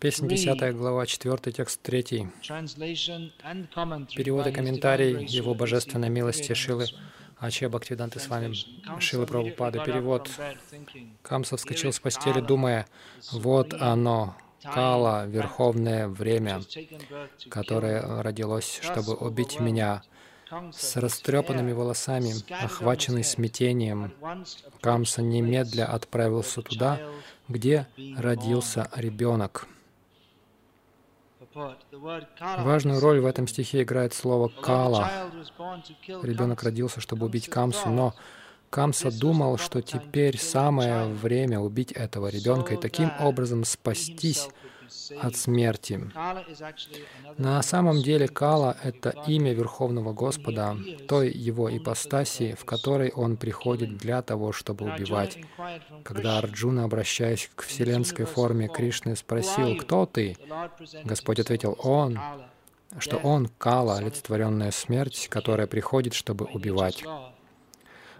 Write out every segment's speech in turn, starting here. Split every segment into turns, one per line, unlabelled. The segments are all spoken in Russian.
Песня 10 глава, 4 текст 3. Перевод и комментарий Его Божественной милости Шилы Аче Бхактивиданты с вами Шилы Прабхупады. Перевод. Камса вскочил с постели, думая, вот оно, Кала, верховное время, которое родилось, чтобы убить меня. С растрепанными волосами, охваченный смятением, Камса немедля отправился туда, где родился ребенок. Важную роль в этом стихе играет слово «кала». Ребенок родился, чтобы убить Камсу, но Камса думал, что теперь самое время убить этого ребенка и таким образом спастись от смерти. На самом деле Кала — это имя Верховного Господа, той его ипостаси, в которой он приходит для того, чтобы убивать. Когда Арджуна, обращаясь к вселенской форме Кришны, спросил, «Кто ты?», Господь ответил, «Он», что Он — Кала, олицетворенная смерть, которая приходит, чтобы убивать.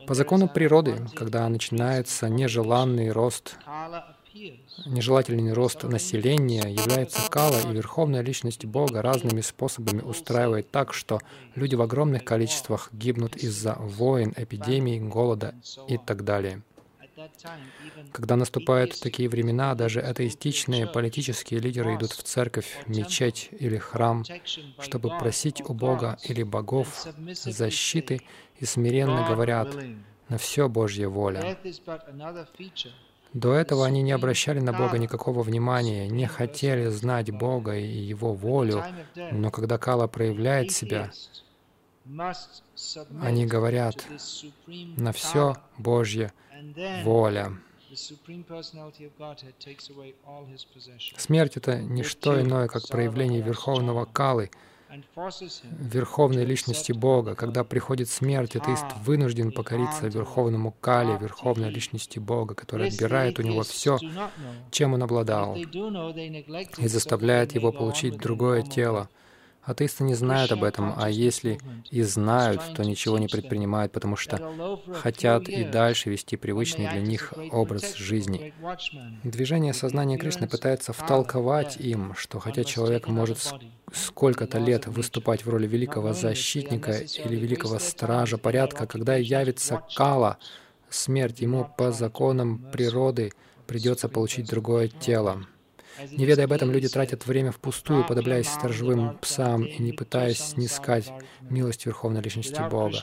По закону природы, когда начинается нежеланный рост Нежелательный рост населения является кала, и Верховная Личность Бога разными способами устраивает так, что люди в огромных количествах гибнут из-за войн, эпидемий, голода и так далее. Когда наступают такие времена, даже атеистичные политические лидеры идут в церковь, мечеть или храм, чтобы просить у Бога или богов защиты и смиренно говорят «на все Божья воля». До этого они не обращали на Бога никакого внимания, не хотели знать Бога и Его волю, но когда Кала проявляет себя, они говорят на все Божья воля. Смерть — это не что иное, как проявление Верховного Калы — верховной личности Бога. Когда приходит смерть, атеист вынужден покориться верховному Кали, верховной личности Бога, которая отбирает у него все, чем он обладал, и заставляет его получить другое тело, Атеисты не знают об этом, а если и знают, то ничего не предпринимают, потому что хотят и дальше вести привычный для них образ жизни. Движение сознания Кришны пытается втолковать им, что хотя человек может сколько-то лет выступать в роли великого защитника или великого стража порядка, когда явится Кала, смерть ему по законам природы придется получить другое тело. Не ведая об этом, люди тратят время впустую, подобляясь сторожевым псам и не пытаясь снискать милость Верховной Личности Бога.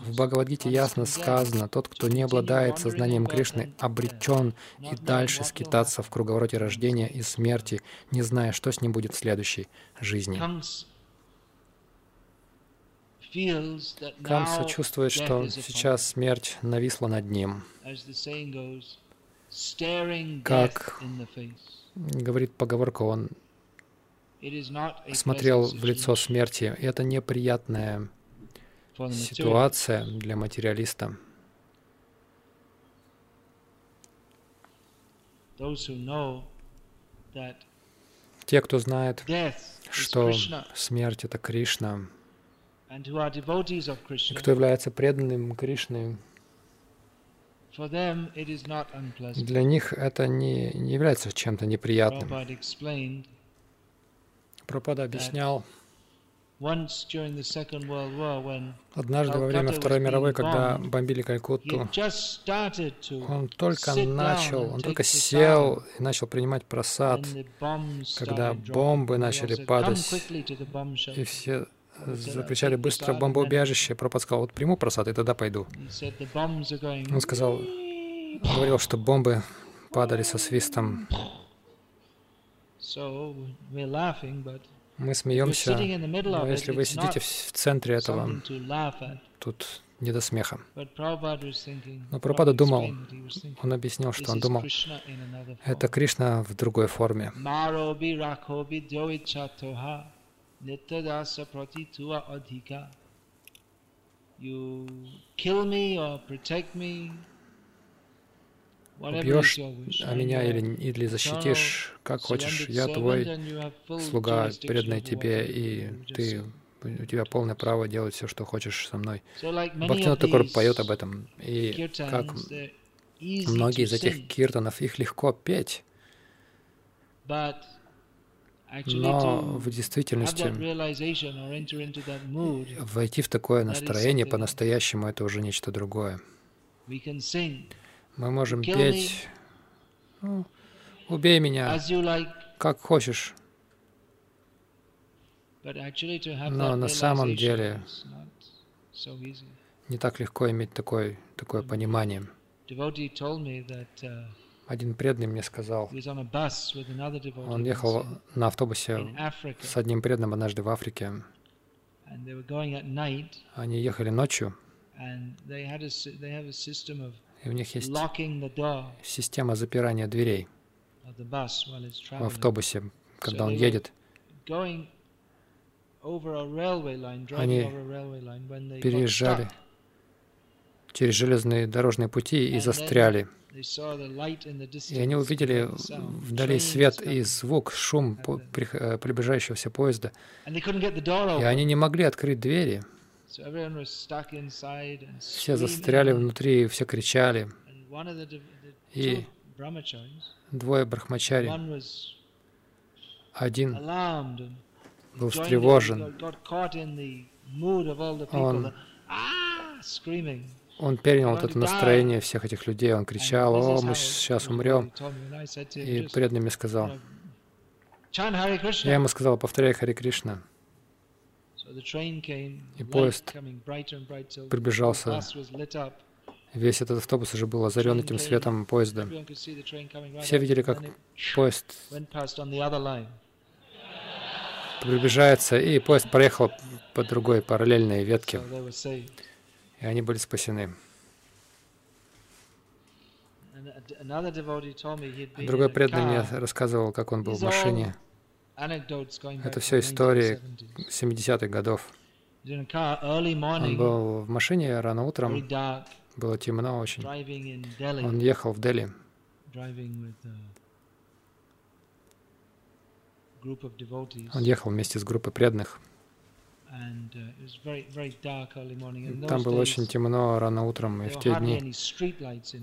В Бхагавадгите ясно сказано, тот, кто не обладает сознанием Кришны, обречен и дальше скитаться в круговороте рождения и смерти, не зная, что с ним будет в следующей жизни. Камса чувствует, что сейчас смерть нависла над ним, как говорит поговорка, он смотрел в лицо смерти. И это неприятная ситуация для материалиста. Те, кто знает, что смерть — это Кришна, и кто является преданным Кришны, для них это не, не является чем-то неприятным. Пропада объяснял, Однажды во время Второй мировой, когда бомбили Калькутту, он только начал, он только сел и начал принимать просад, когда бомбы начали падать, и все закричали быстро бомбоубежище. Пропад сказал, вот приму просад, и тогда пойду. Он сказал, говорил, что бомбы падали со свистом. Мы смеемся, но если вы сидите в центре этого, тут не до смеха. Но Прабхупада думал, он объяснил, что он думал, это Кришна в другой форме. Nityadasa pratitua adhika. You kill me or protect me, убьешь а меня или, или защитишь, как хочешь. Я твой слуга, преданный тебе, и ты, у тебя полное право делать все, что хочешь со мной. Бхактина Такур поет об этом. И как Многие из этих киртанов, их легко петь, но в действительности войти в такое настроение по-настоящему — это уже нечто другое. Мы можем петь ну, «Убей меня, как хочешь». Но на самом деле не так легко иметь такое, такое понимание. Один преданный мне сказал, он ехал на автобусе с одним преданным однажды в Африке. Они ехали ночью, и у них есть система запирания дверей в автобусе, когда он едет. Они переезжали через железные дорожные пути и застряли. И они увидели вдали свет и звук, шум э, приближающегося поезда. И они не могли открыть двери. Все застряли внутри, все кричали. И двое брахмачари, один был встревожен. Он он перенял вот это настроение всех этих людей, он кричал, «О, мы сейчас умрем!» И преданный мне сказал, я ему сказал, повторяй Хари Кришна. И поезд приближался. Весь этот автобус уже был озарен этим светом поезда. Все видели, как поезд приближается, и поезд проехал по другой параллельной ветке и они были спасены. Другой преданный мне рассказывал, как он был в машине. Это все истории 70-х годов. Он был в машине рано утром, было темно очень. Он ехал в Дели. Он ехал вместе с группой преданных. Uh, Там было очень темно рано утром, и в те дни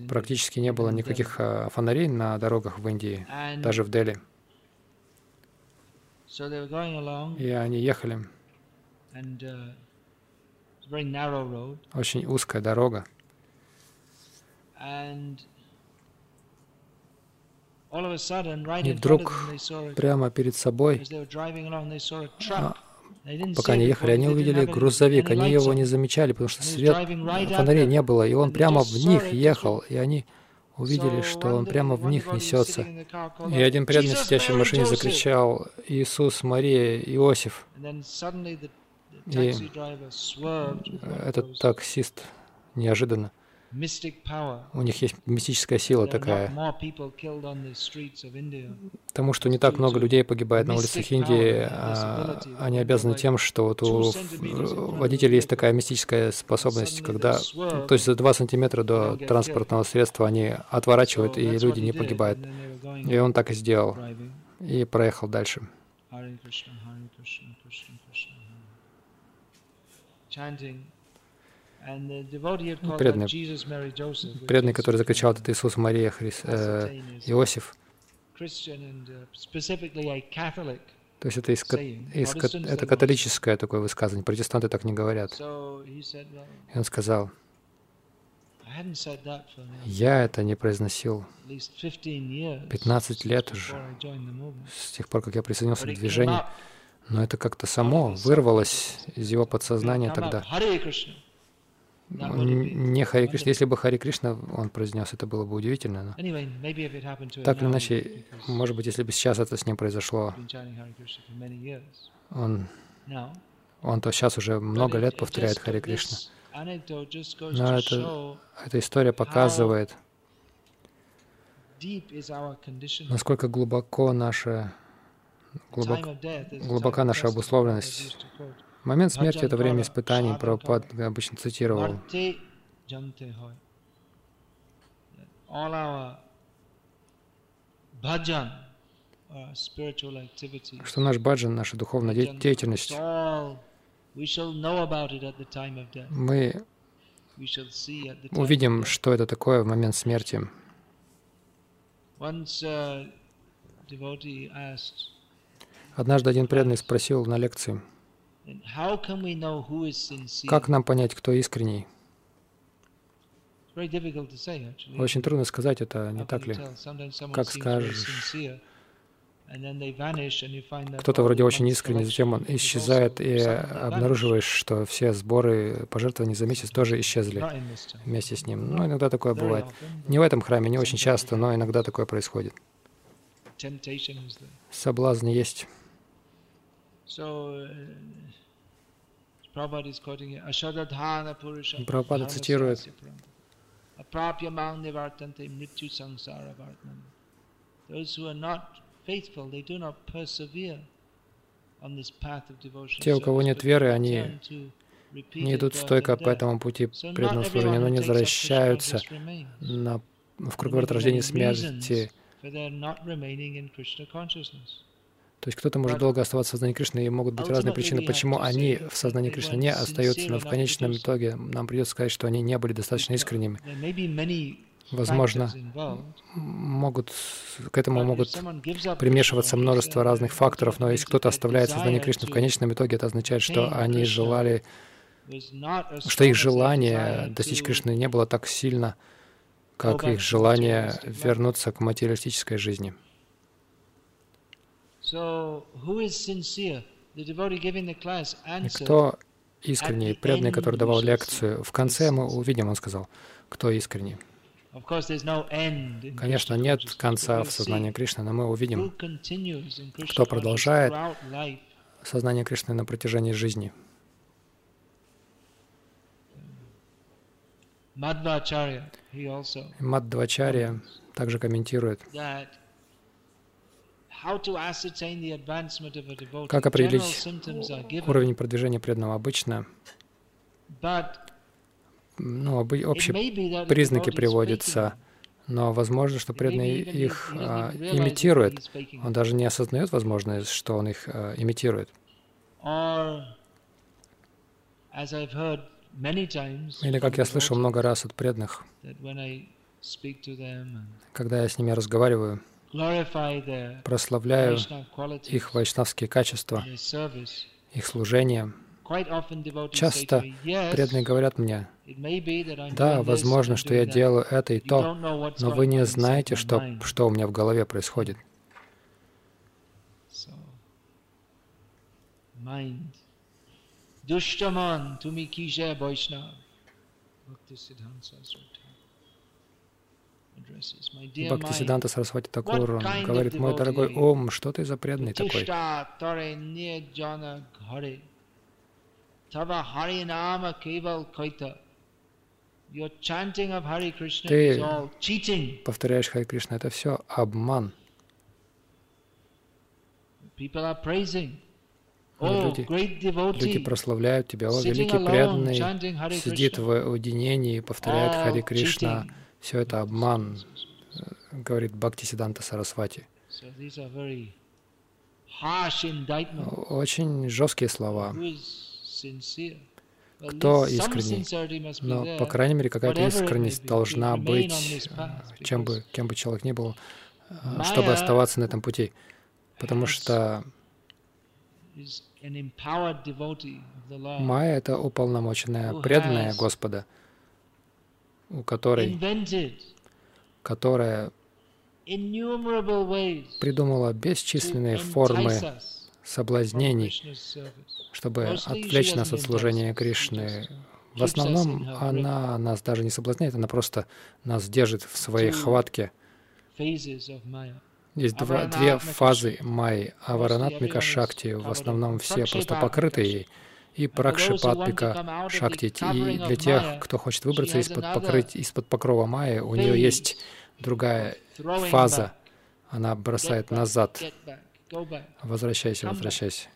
практически не было никаких а, фонарей на дорогах в Индии, даже в Дели. И они ехали. Uh, очень узкая дорога. И вдруг прямо перед собой Пока они ехали, они увидели грузовик, они его не замечали, потому что свет фонарей не было, и он прямо в них ехал, и они увидели, что он прямо в них несется. И один преданный, сидящий в машине, закричал «Иисус, Мария, Иосиф!» И этот таксист неожиданно у них есть мистическая сила такая. Потому что не так много людей погибает на улицах Индии, а они обязаны тем, что вот у водителей есть такая мистическая способность, когда, то есть за 2 сантиметра до транспортного средства они отворачивают, и люди не погибают. И он так и сделал. И проехал дальше. Chanting преданный, преданный, который закричал этот Иисус, Мария, Хрис, э, Иосиф. Uh, То есть это, из, из, это католическое такое высказывание. Протестанты так не говорят. И он сказал, я это не произносил 15 лет уже, с тех пор, как я присоединился к движению. Но это как-то само вырвалось из его подсознания тогда не Хари Кришна. Если бы Хари Кришна он произнес, это было бы удивительно. Но... Так или иначе, может быть, если бы сейчас это с ним произошло, он, он то сейчас уже много лет повторяет Хари Кришна. Но это, эта история показывает, насколько глубоко наша, глубок, глубока наша обусловленность Момент смерти — это время испытаний. Прабхупад обычно цитировал. Что наш баджан, наша духовная деятельность, мы увидим, что это такое в момент смерти.
uh,
Однажды один преданный спросил на лекции, как нам понять, кто искренний? Очень трудно сказать это, не так ли? Как скажешь, кто-то вроде очень искренний, затем он исчезает, и обнаруживаешь, что все сборы пожертвований за месяц тоже исчезли вместе с ним. Ну, иногда такое бывает. Не в этом храме, не очень часто, но иногда такое происходит. Соблазн есть. Прабхупада цитирует
Aprapyamang nivartante mrityu samsara vartman. Those who are not faithful, they do not persevere on this path of devotion.
Те, у кого нет веры, они не идут стойко по этому пути преданного служения, но не возвращаются на, в круговорот рождения и смерти. То есть кто-то может долго оставаться в сознании Кришны, и могут быть разные причины, почему они в сознании Кришны не остаются, но в конечном итоге нам придется сказать, что они не были достаточно искренними. Возможно, могут, к этому могут примешиваться множество разных факторов, но если кто-то оставляет сознание Кришны, в конечном итоге это означает, что они желали, что их желание достичь Кришны не было так сильно, как их желание вернуться к материалистической жизни. Кто искренний, преданный, который давал лекцию? В конце мы увидим, он сказал, кто искренний. Конечно, нет конца в сознании Кришны, но мы увидим, кто продолжает сознание Кришны на протяжении жизни. Мадвачарья также комментирует, как определить уровень продвижения преданного обычно? Ну, общие признаки приводятся, но возможно, что преданный их а, имитирует. Он даже не осознает возможность, что он их а, имитирует. Или, как я слышал много раз от преданных, когда я с ними разговариваю, прославляю их вайшнавские качества, их служение. Часто преданные говорят мне, да, возможно, что я делаю это и то, но вы не знаете, что, что у меня в голове происходит. Душтаман, туми киже Вайшнав, Бхакти Сиддханта Бхактисиданта Сарасвати Такур говорит, мой дорогой Ом, что ты за преданный такой? Ты повторяешь Хари Кришна, это все обман. Люди, люди прославляют тебя. О, великий преданный сидит в уединении и повторяет Хари Кришна. Все это обман, говорит Бхактисиданта Сарасвати. Очень жесткие слова. Кто искренний? Но, по крайней мере, какая-то искренность должна быть, чем бы, кем бы человек ни был, чтобы оставаться на этом пути. Потому что Майя — это уполномоченная, преданная Господа — у которой, которая придумала бесчисленные формы соблазнений, чтобы отвлечь нас от служения Кришны. В основном она нас даже не соблазняет, она просто нас держит в своей хватке. Есть два, две фазы Майи. Аваранатмика Шакти, в основном все просто покрыты ей и Пракшипатпика Шакти. И для тех, кто хочет выбраться из-под покрыть, из-под покрова Майи, у нее есть другая фаза. Она бросает назад. Возвращайся, возвращайся.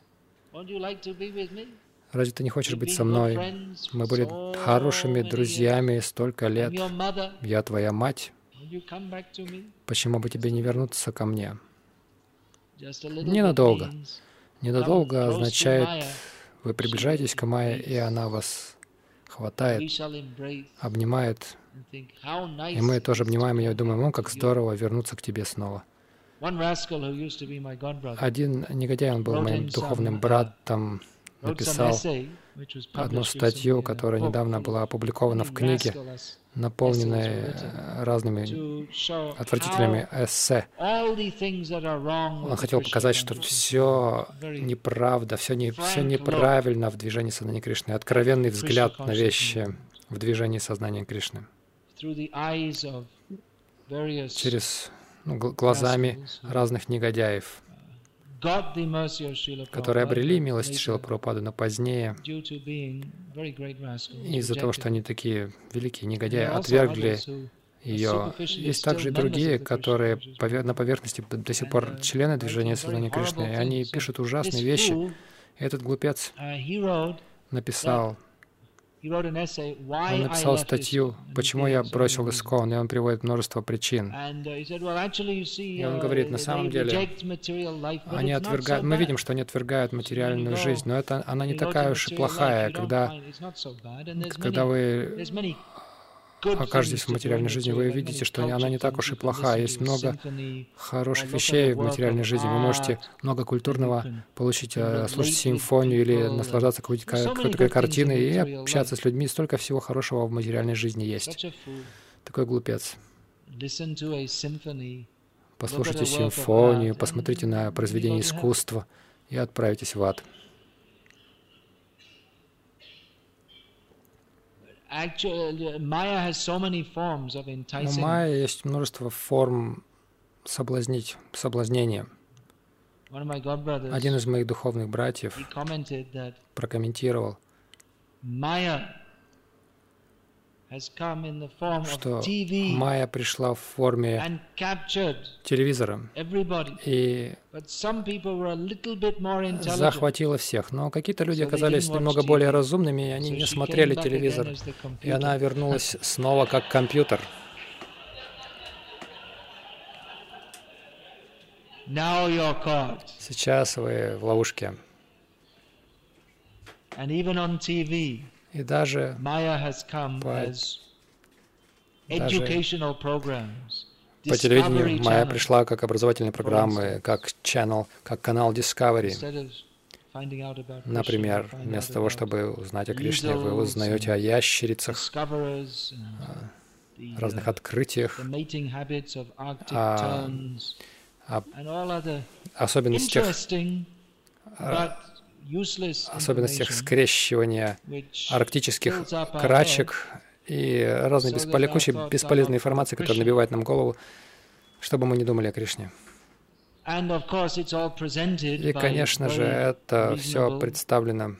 Разве ты не хочешь быть со мной? Мы были хорошими друзьями столько лет. Я твоя мать. Почему бы тебе не вернуться ко мне? Ненадолго. Ненадолго означает вы приближаетесь к Майе, и она вас хватает, обнимает, и мы тоже обнимаем ее и думаем, о, как
to you."
здорово вернуться к тебе снова. Один негодяй, он был моим духовным братом, написал одну статью, которая недавно была опубликована в книге, наполненной э, разными отвратительными эссе. Он хотел показать, что все неправда, все, не, все неправильно в движении сознания Кришны. Откровенный взгляд на вещи в движении сознания Кришны. Через ну, гл- глазами разных негодяев, которые обрели милость Шила Прабхупады, но позднее, из-за того, что они такие великие негодяи, отвергли ее. Есть также и другие, которые на поверхности до сих пор
uh,
члены движения сознания Кришны, и они пишут ужасные вещи. этот глупец
uh,
написал, он написал статью, почему я бросил. Искон, и он приводит множество причин.
Uh,
И он
uh,
говорит, на самом деле, Они отвергают, мы видим, что они отвергают материальную жизнь, но это она не такая уж и плохая, когда, когда вы окажетесь в материальной жизни, вы видите, что она не так уж и
listen
Есть много хороших вещей в материальной жизни. Вы можете много культурного получить, э, слушать симфонию или наслаждаться какой-то
in
картиной и общаться с людьми. Столько всего хорошего в материальной жизни есть. Такой глупец. Послушайте симфонию, посмотрите на произведение искусства и отправитесь в ад.
Enticing.
майя есть множество форм соблазнить, соблазнения. Один из моих духовных братьев прокомментировал,
Maya has come in the form
что майя пришла в форме телевизора и захватила всех. Но какие-то люди оказались немного более разумными, и они не смотрели телевизор. И она вернулась снова как компьютер. Сейчас вы в ловушке. И даже По- даже по телевидению
Channel.
пришла как образовательные программы, как channel, как канал Discovery. Например, вместо того, чтобы узнать о Кришне, вы узнаете о ящерицах,
uh,
разных открытиях, а, а
all other
особенностях, особенностях скрещивания арктических крачек и разной
thoughts are
бесполезной информации, которая набивает нам голову, чтобы мы не думали о Кришне. И, конечно же, это все представлено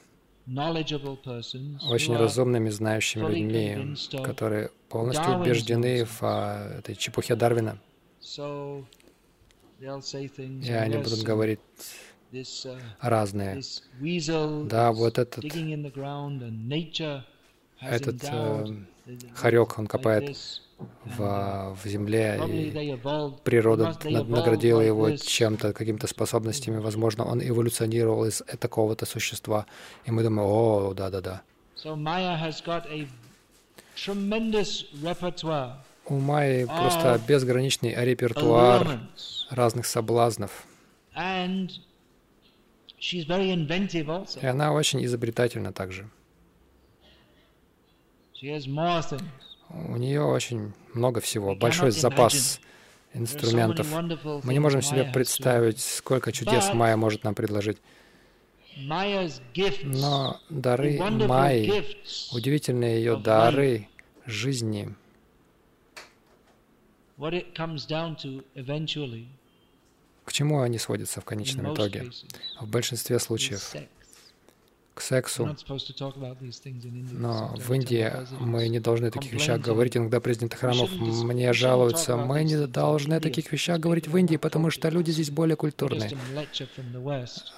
очень разумными, знающими людьми, которые полностью убеждены в а, этой чепухе Дарвина. И они будут говорить разные.
this weasel
Да, вот этот, этот э, хорек, он копает в,
uh,
а, в земле,
probably
и природа наградила его чем-то, какими-то способностями. Возможно, он эволюционировал из такого-то существа. И мы думаем, о, да-да-да. У Майи просто безграничный репертуар разных соблазнов.
and she's very inventive also.
И она очень изобретательна также. У нее очень много всего, большой запас инструментов. Мы не можем себе представить, сколько чудес Майя может нам предложить. Но дары Майи, удивительные ее дары жизни, к чему они сводятся в конечном итоге? В большинстве случаев. К сексу. Но в Индии мы не должны о таких вещах говорить. Иногда президенты храмов мне жалуются. Мы не должны о таких вещах говорить в Индии, потому что люди здесь более культурные.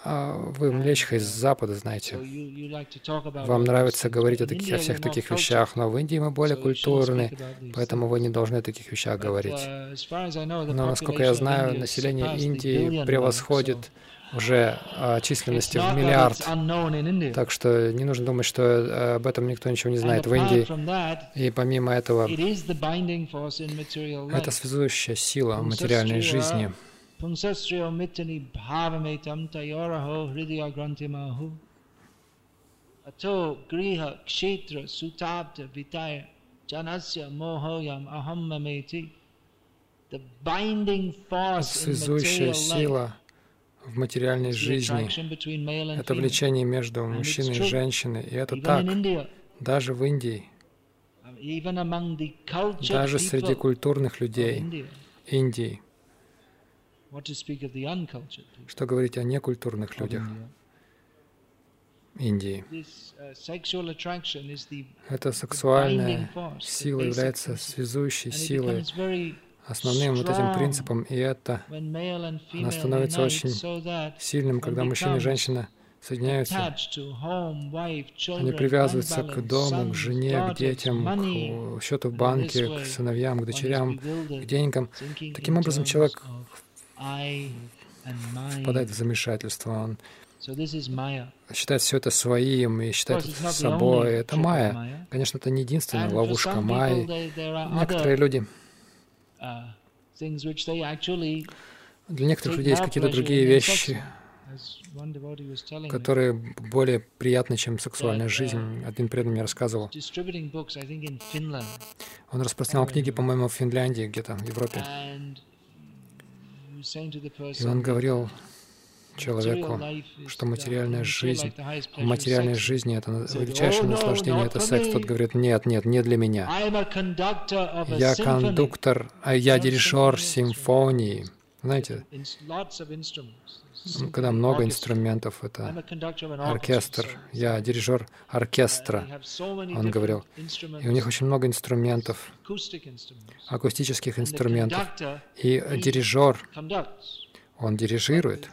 А вы млечха из Запада, знаете. Вам нравится говорить о, таких, о всех таких вещах, но в Индии мы более культурны, поэтому вы не должны о таких вещах говорить.
uh,
Но, насколько я знаю, население Индии превосходит уже а, численности в миллиард. Так что не нужно думать, что э, об этом никто ничего не знает в Индии. И помимо этого, это связующая сила материальной жизни. Janasya mohoyam связующая сила в материальной жизни. Это влечение между мужчиной и женщиной. И это так. Даже в Индии. Даже среди культурных людей Индии. Что говорить о некультурных людях Индии? Эта сексуальная сила является связующей силой основным вот этим принципом, и это, она становится очень сильным, когда мужчина и женщина соединяются. Они привязываются к дому, к жене, к детям, к счету в банке, к сыновьям, к дочерям, к деньгам. Таким образом, человек впадает в замешательство. Он считает все это своим и считает это собой. Это майя. Конечно, это не единственная ловушка майи. Некоторые люди Для некоторых людей есть какие-то другие вещи, которые более приятны, чем сексуальная жизнь.
Uh,
Один преданный мне рассказывал. Он распространял книги, по-моему, в Финляндии, где-то в Европе. И он говорил человеку, что материальная жизнь, в материальной жизни это величайшее наслаждение, это секс. Тот говорит, нет, нет, не для меня. Я кондуктор, а я дирижер симфонии. Знаете, когда много инструментов, это оркестр. Я дирижер оркестра, он говорил. И у них очень много инструментов, акустических инструментов. И дирижер, он дирижирует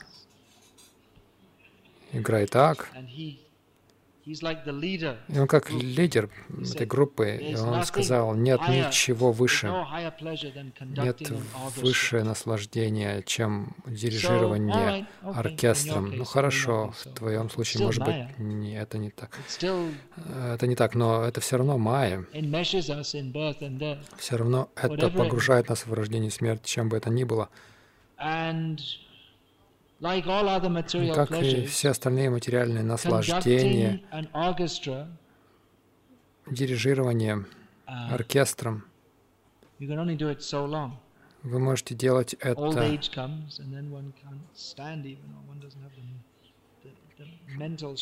играет так. И он как лидер этой группы, и он сказал, нет ничего выше, нет выше наслаждения, чем дирижирование оркестром. Ну хорошо, в твоем случае, может быть, не, это не так. Это не так, но это все равно майя. Все равно это погружает нас в рождение и смерть, чем бы это ни было. Как и все остальные материальные наслаждения, дирижирование uh, оркестром, вы можете делать это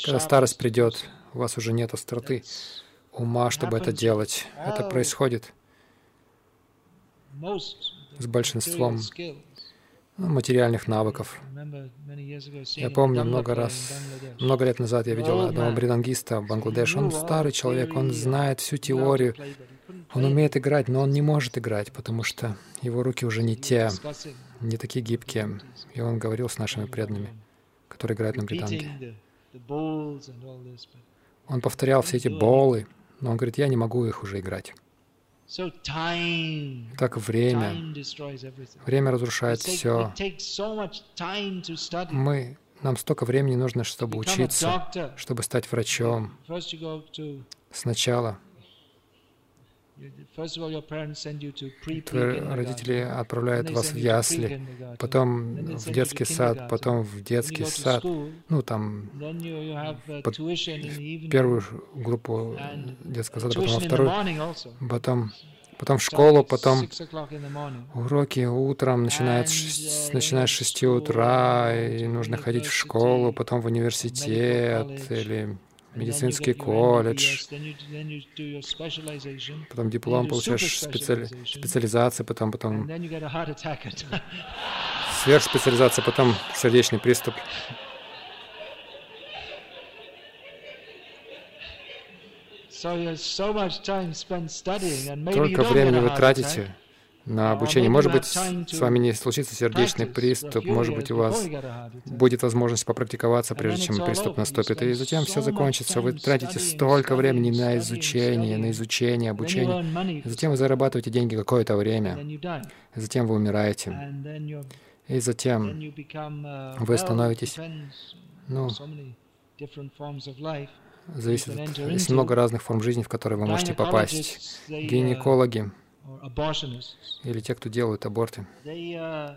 когда старость придет, у вас уже нет остроты ума, чтобы это делать. Это происходит с большинством материальных навыков. Я помню, много раз, много лет назад я видел одного бридангиста в Бангладеш. Он старый человек, он знает всю теорию, он умеет играть, но он не может играть, потому что его руки уже не те, не такие гибкие. И он говорил с нашими преданными, которые играют на бриданге. Он повторял все эти болы, но он говорит, я не могу их уже играть. Так время, время разрушает все. Мы, нам столько времени нужно, чтобы учиться, чтобы стать врачом. Сначала родители отправляют вас в ясли, потом в детский сад, потом в детский сад, ну там под первую группу детского сада, потом во вторую, потом потом в школу, потом уроки утром начинают, начиная с 6 утра, и нужно ходить в школу, потом в университет или медицинский колледж, потом диплом получаешь, специали... специализация, потом, потом сверхспециализация, потом сердечный приступ. Только времени вы тратите на обучение. Может быть, с вами не случится сердечный приступ, может быть, у вас будет возможность попрактиковаться, прежде чем приступ наступит, и затем все закончится. Вы тратите столько времени на изучение, на изучение, обучение, затем вы зарабатываете деньги какое-то время, затем вы умираете. И затем
uh,
вы становитесь, ну, зависит от... много разных форм жизни, в которые вы можете попасть.
Uh,
Гинекологи или те, кто делают аборты.
uh,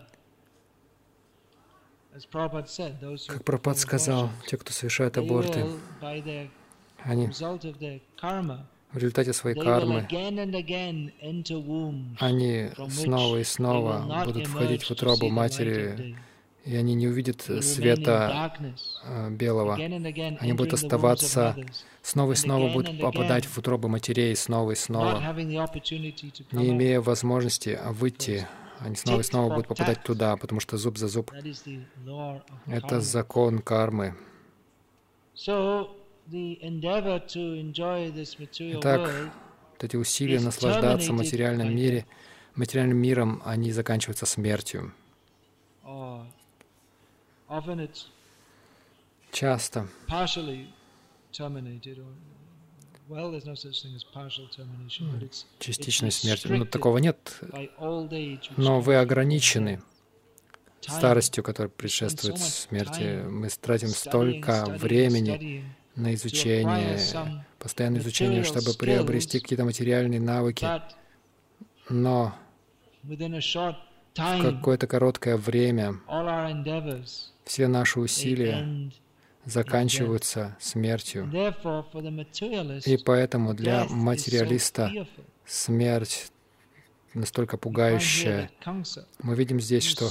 Как
perform
сказал, те, кто совершает
they
аборты, они в результате своей кармы, они снова и снова будут входить в утробу матери, и они не увидят света э, белого. Они будут оставаться снова и снова будут попадать в утробы матерей снова и снова, не имея возможности выйти. Они снова и снова будут попадать туда, потому что зуб за зуб Это закон кармы. Итак, Вот эти усилия наслаждаться материальным мире, материальным миром, они заканчиваются смертью. Часто
terminated or
частичной
it's
смертью. Но такого нет. Но вы ограничены старостью, которая предшествует смерти. Мы тратим столько времени на изучение, постоянное изучение, чтобы приобрести какие-то материальные навыки. Но в какое-то короткое время все наши усилия заканчиваются смертью. И поэтому для материалиста смерть настолько пугающая. Мы видим здесь, что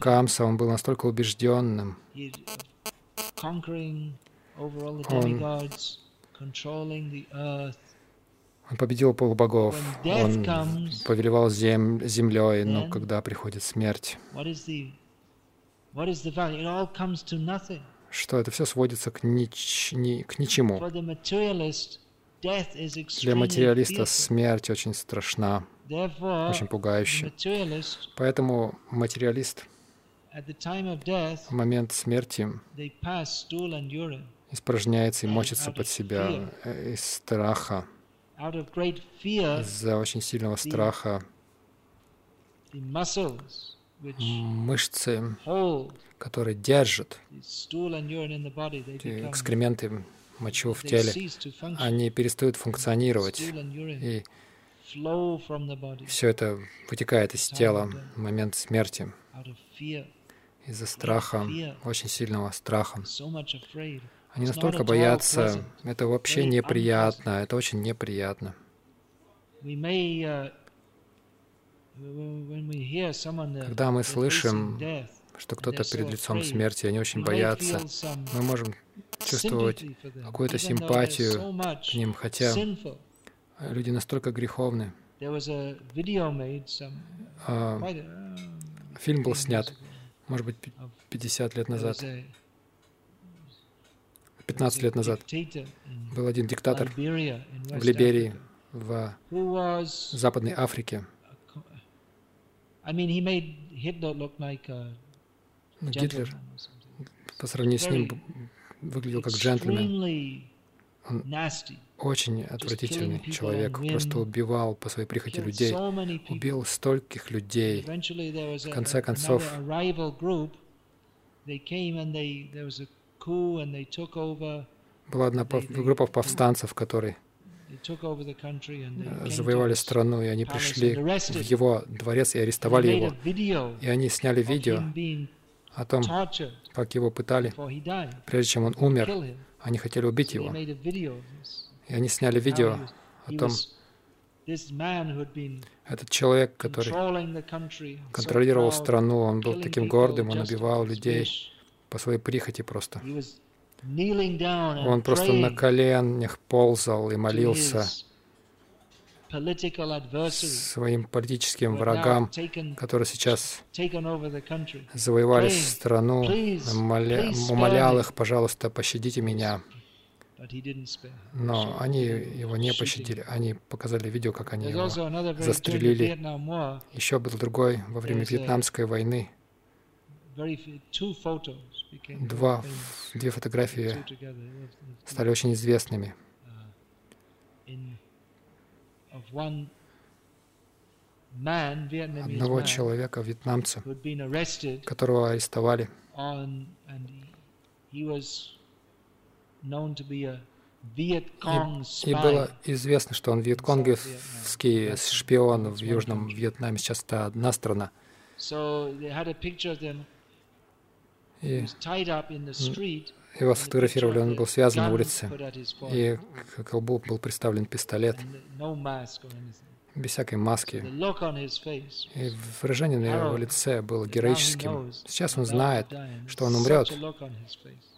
Камса, он был настолько убежденным, Он- он победил полубогов, он повелевал зем, землей, но когда приходит смерть, Что это все сводится к, нич, ни- к ничему. Для материалиста смерть очень страшна, очень пугающая. Поэтому материалист в момент смерти испражняется и мочится под себя э, из страха, из-за очень сильного страха. Мышцы, эти
become
экскременты, мочу в теле, они перестают функционировать. И все это вытекает из тела в момент смерти. Из-за страха, очень сильного страха. Они настолько боятся, это вообще неприятно, это очень неприятно.
Uh, uh,
Когда мы слышим, что кто-то перед лицом смерти, они очень боятся, мы можем чувствовать какую-то симпатию к ним, хотя люди настолько греховны. А,
uh,
Фильм был
15 years
снят, может быть, пи-
Of-
50 лет назад,
was a-
15
there was
лет назад. Был один диктатор в Либерии, в Западной Африке.
a co- I mean, he made Hitler look like a
Ну, Гитлер,
or something.
по сравнению с ним, выглядел как джентльмен. Он. Очень отвратительный человек, просто убивал по своей прихоти людей, убил стольких людей.
A,
конце концов. Была одна группа повстанцев, которые завоевали страну, и они пришли в его дворец и арестовали его. И они сняли видео о том, как его пытали, прежде чем он умер. Они хотели убить его. И они сняли видео о том, этот человек, который контролировал страну, он был таким гордым, он убивал людей по своей прихоти просто. Он просто на коленях ползал и молился своим политическим врагам, которые сейчас завоевали страну,
"Please,
моля- умолял
me."
их, пожалуйста, пощадите меня. Но они его не пощадили. Они показали видео, как они его застрелили. Еще был другой во время Вьетнамской войны. Два, две фотографии стали очень известными.
uh, in of one
одного человека, вьетнамца, которого арестовали. И, и было известно, что он вьетконговский шпион в Южном Вьетнаме. Сейчас это одна страна. И его сфотографировали, он был связан на улице, и к колбу был представлен пистолет, без всякой маски. И выражение на его лице было героическим. Сейчас он знает, что он умрет,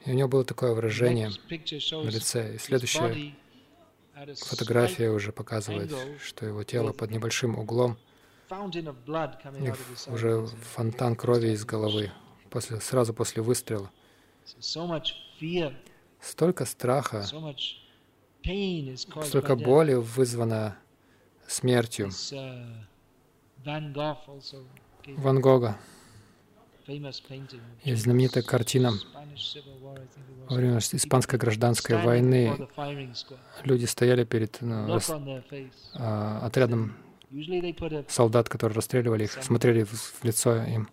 и у него было такое выражение на лице. И следующая фотография уже показывает, что его тело под небольшим углом, и уже фонтан крови из головы, после, сразу после выстрела. Столько страха, столько боли вызвано смертью. Ван Гога. Есть знаменитая картина во время Испанской гражданской войны. Люди стояли перед ну, рас, а, отрядом солдат, которые расстреливали их, смотрели в, в лицо им.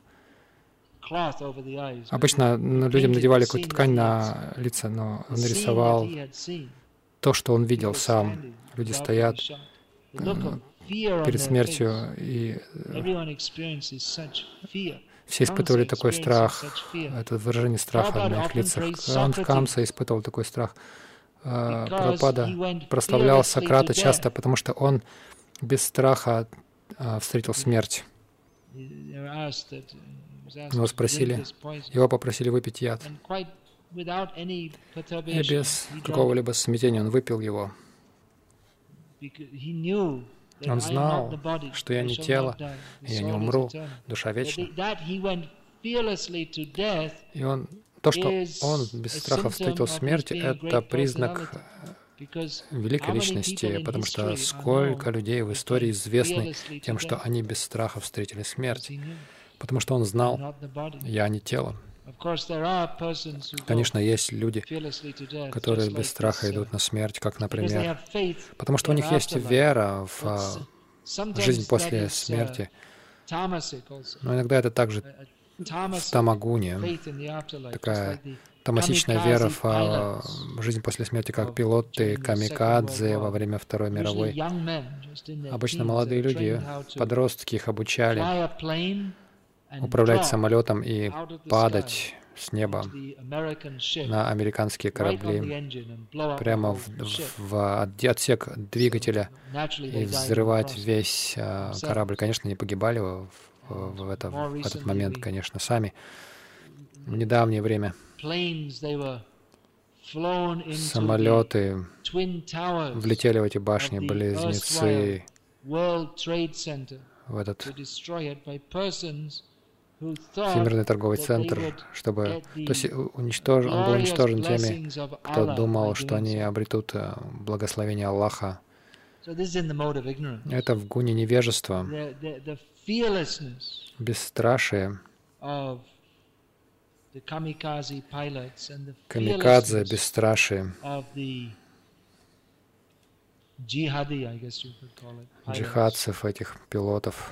Обычно людям надевали какую-то ткань на лица, но он нарисовал то, что он видел сам. Люди стоят э, перед смертью, и э, все испытывали такой страх, это выражение страха на их лицах. Он в Камса испытывал такой страх. Э, Прабхупада прославлял Сократа часто, потому что он без страха встретил смерть. Его спросили, его попросили выпить яд. И без какого-либо смятения он выпил его. Он знал, что я не тело, я не умру, душа вечна. И он, то, что он без страха встретил смерть, это признак великой личности, потому что сколько людей в истории известны тем, что они без страха встретили смерть потому что он знал, я не тело. Конечно, есть люди, которые без страха идут на смерть, как, например, потому что у них есть вера в а, жизнь после смерти. Но иногда это также в тамагуне, такая тамасичная вера в а, жизнь после смерти, как пилоты камикадзе во время Второй мировой. Обычно молодые люди, подростки их обучали управлять самолетом и падать с неба на американские корабли прямо в, в отсек двигателя и взрывать весь uh, корабль. Конечно, не погибали в, в, это, в этот момент, конечно, сами. В недавнее время самолеты влетели в эти башни-близнецы, в этот Всемирный торговый центр, чтобы то есть уничтож... он был уничтожен теми, кто думал, что они обретут э, благословение Аллаха. Это в гуне невежества, бесстрашие, камикадзе, бесстрашие, джихадцев, этих пилотов.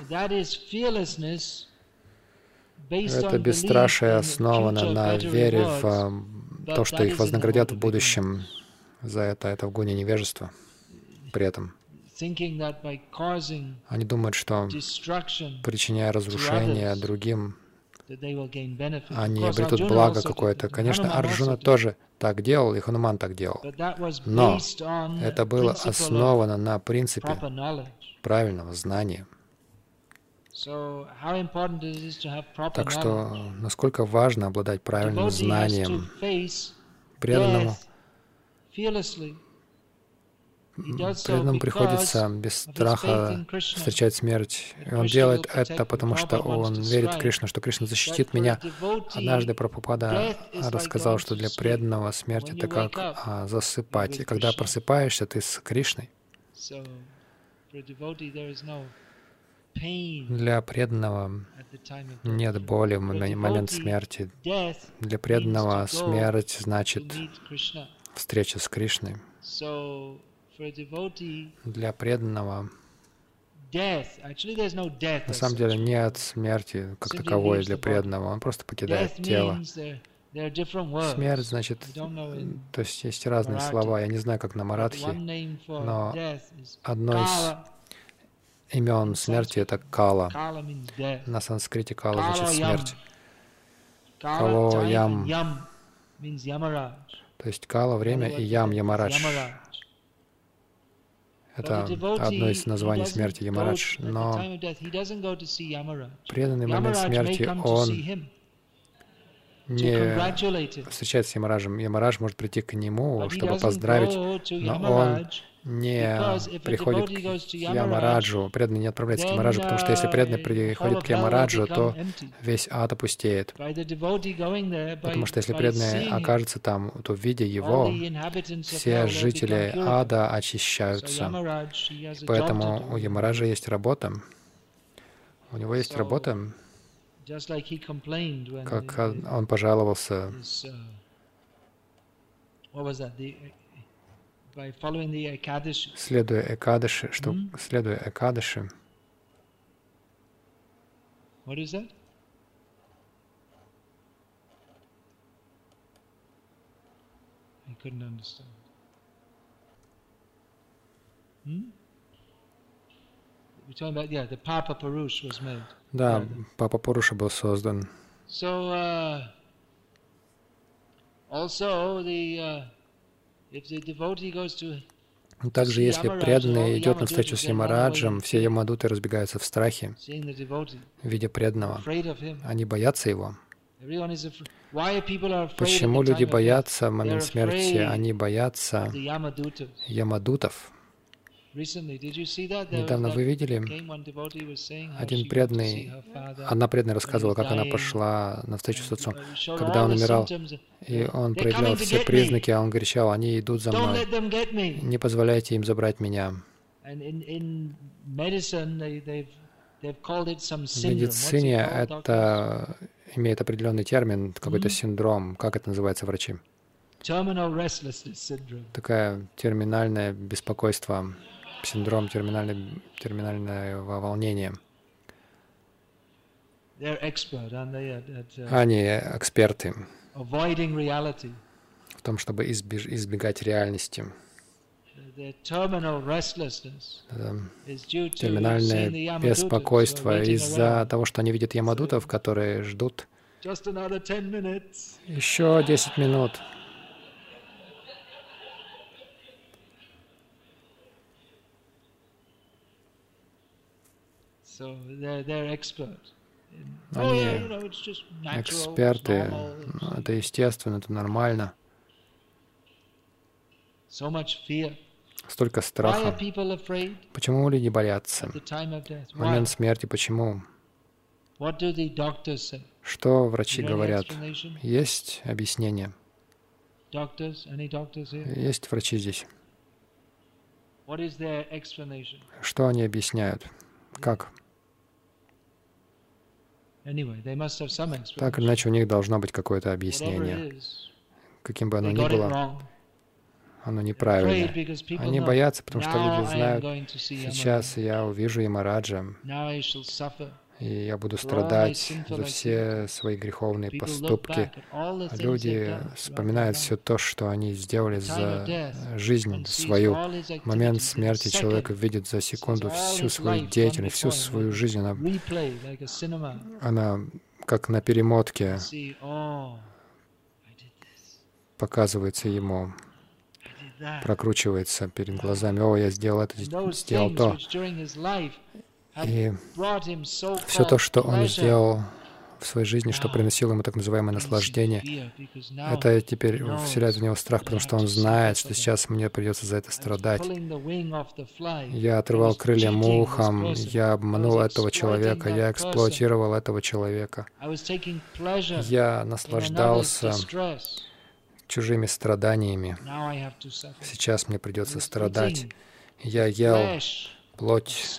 Это бесстрашие основано на вере в то, что их вознаградят в будущем за это. Это в гоне невежества. При этом они думают, что причиняя разрушение другим, они обретут благо какое-то. Конечно, Арджуна тоже так делал, и Хануман так делал. Но это было основано на принципе правильного знания. Так что насколько важно обладать правильным знанием преданному. Преданному приходится без страха встречать смерть. И он делает это, потому что он верит в Кришну, что Кришна защитит меня. Однажды Прабхупада рассказал, что для преданного смерть — это как а, засыпать. И когда просыпаешься, ты с Кришной. Для преданного нет боли в момент смерти. Для преданного смерть значит встреча с Кришной. Для преданного На самом деле нет смерти как таковой для преданного, он просто покидает тело. Смерть значит, то есть есть разные слова, я не знаю, как на маратхи, но одно из имен смерти это кала. На санскрите кала значит смерть. Кало ям. То есть кала время и ям ямарадж. Это одно из названий смерти Ямарадж. Но преданный момент смерти, он не встречается с Ямараджем. Ямарадж может прийти к нему, чтобы поздравить, но он не приходит к Ямараджу, преданный не отправляется к Ямараджу, потому что если преданный приходит к Ямараджу, то весь ад опустеет. Потому что если преданный окажется там, то видя его, все жители ада очищаются. Поэтому у Ямараджа есть работа. У него есть работа, как он пожаловался следуя Экадаши, что mm? следуя Экадаши,
What is that? I couldn't understand. Hmm? We're talking about, yeah, the Papa Purush was made.
Да, Папа Пуруша был создан.
So, uh, also the uh,
также, если преданный идет на встречу с Ямараджем, все Ямадуты разбегаются в страхе, видя преданного. Они боятся его. Почему люди боятся в момент смерти? Они боятся Ямадутов. Недавно вы видели, один преданный, одна преданная рассказывала, как она пошла на встречу с отцом. Когда он умирал, и он проявлял все признаки, а он кричал, они идут за мной. Не позволяйте им забрать меня. В медицине это имеет определенный термин, какой-то синдром. Как это называется врачи? Такое терминальное беспокойство синдром терминального волнения.
Uh,
Они эксперты в том, чтобы избегать реальности. Терминальное беспокойство из-за того, что они видят ямадутов, которые ждут еще 10 минут.
Они
эксперты, ну, это естественно, это нормально. Столько страха. Почему люди боятся? В момент смерти почему? Что врачи говорят? Есть объяснение? Есть врачи здесь? Что они объясняют? Как? Так или иначе, у них должно быть какое-то объяснение. Каким бы оно ни было, оно неправильно. Они боятся, потому что люди знают, сейчас я увижу Ямараджа, и я буду страдать за все свои греховные поступки. Люди вспоминают все то, что они сделали за жизнь свою. В момент смерти человек видит за секунду всю свою деятельность, всю свою жизнь. Она, она как на перемотке показывается ему прокручивается перед глазами. О, я сделал это, сделал то. И все то, что он сделал в своей жизни, что приносило ему так называемое наслаждение, это теперь вселяет в него страх, потому что он знает, что сейчас мне придется за это страдать. Я отрывал крылья мухам, я обманул этого человека, я эксплуатировал этого человека. Я наслаждался чужими страданиями. Сейчас мне придется страдать. Я ел плоть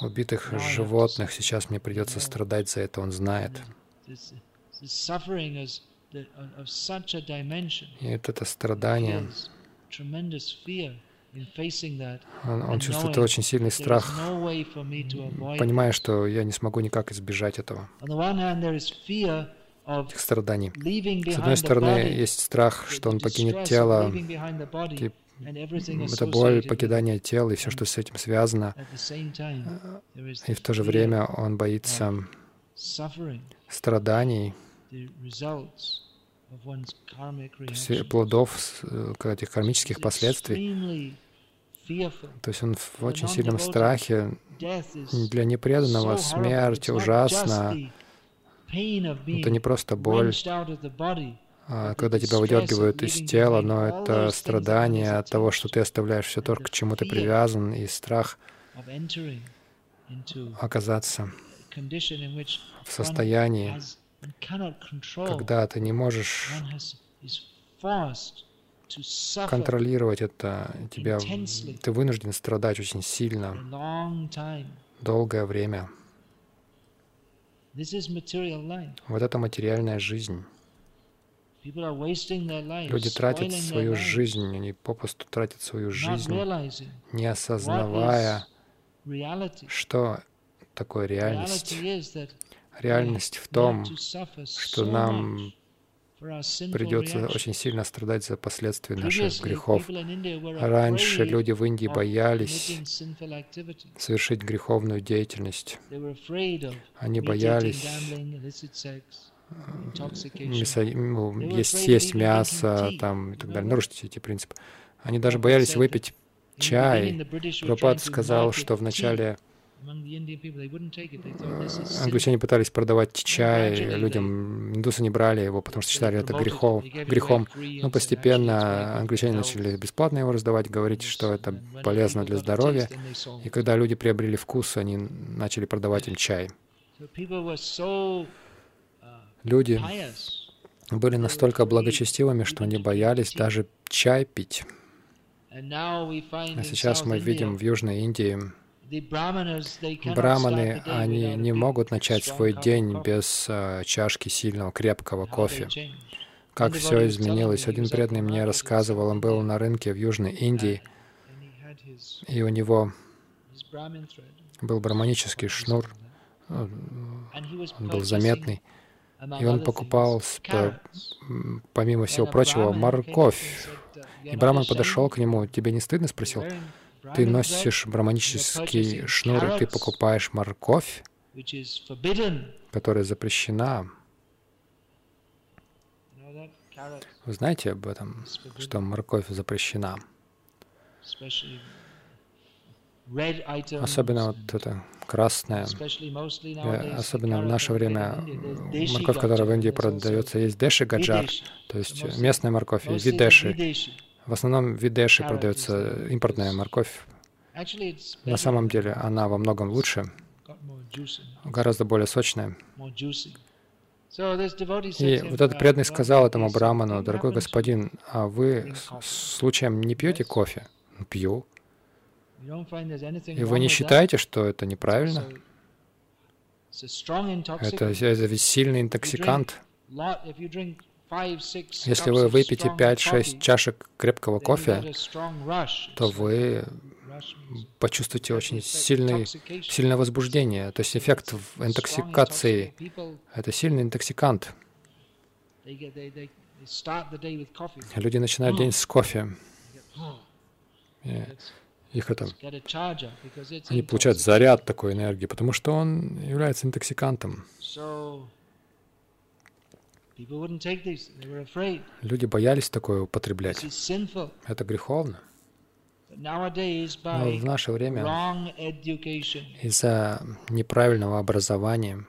убитых животных. Сейчас мне придется страдать за это, он знает. И вот это страдание Он, он чувствует очень сильный страх, понимая, что я не смогу никак избежать этого, этих страданий. С одной стороны, есть страх, что он покинет тело, и это боль покидания тела и все, что с этим связано. И в то же время он боится страданий, плодов этих кармических последствий. То есть он в очень сильном страхе. Для непреданного смерть ужасна. Это не просто боль, когда тебя выдергивают из тела, но это страдание от того, что ты оставляешь все то, к чему ты привязан, и страх оказаться в состоянии, когда ты не можешь контролировать это, тебя, ты вынужден страдать очень сильно, долгое время. Вот это материальная жизнь. Люди тратят свою жизнь, они попросту тратят свою жизнь, не осознавая, что такое реальность. Реальность в том, что нам придется очень сильно страдать за последствия наших грехов. Раньше люди в Индии боялись совершить греховную деятельность. Они боялись мясо, ну, есть, мясо там, и так далее, нарушить эти принципы. Они даже боялись выпить чай. Пропад сказал, что вначале Англичане пытались продавать чай людям, индусы не брали его, потому что считали это грехов, грехом. Но постепенно англичане начали бесплатно его раздавать, говорить, что это полезно для здоровья. И когда люди приобрели вкус, они начали продавать им чай. Люди были настолько благочестивыми, что они боялись даже чай пить. А сейчас мы видим в Южной Индии, Браманы, они не могут начать свой день без uh, чашки сильного крепкого кофе. Как все изменилось. Один преданный мне рассказывал, он был на рынке в Южной Индии, и у него был браманический шнур, он был заметный, и он покупал, помимо всего прочего, морковь. И Браман подошел к нему, тебе не стыдно? Спросил. Ты носишь браманический шнур, и ты покупаешь морковь, которая запрещена. Вы знаете об этом, что морковь запрещена? Особенно вот это красная, э, особенно в наше время морковь, которая в Индии продается, есть деши гаджар, то есть местная морковь, и видеши. В основном видеши продается импортная морковь. На самом деле она во многом лучше, гораздо более сочная. И вот этот преданный сказал этому браману, «Дорогой господин, а вы случаем не пьете кофе?» «Пью». И вы не считаете, что это неправильно? Это, это ведь сильный интоксикант. Если вы выпьете 5-6 чашек крепкого кофе, то вы почувствуете очень сильный, сильное возбуждение. То есть эффект интоксикации — это сильный интоксикант. Люди начинают день с кофе. Их это, они получают заряд такой энергии, потому что он является интоксикантом. Люди боялись такое употреблять. Это греховно. Но в наше время из-за неправильного образования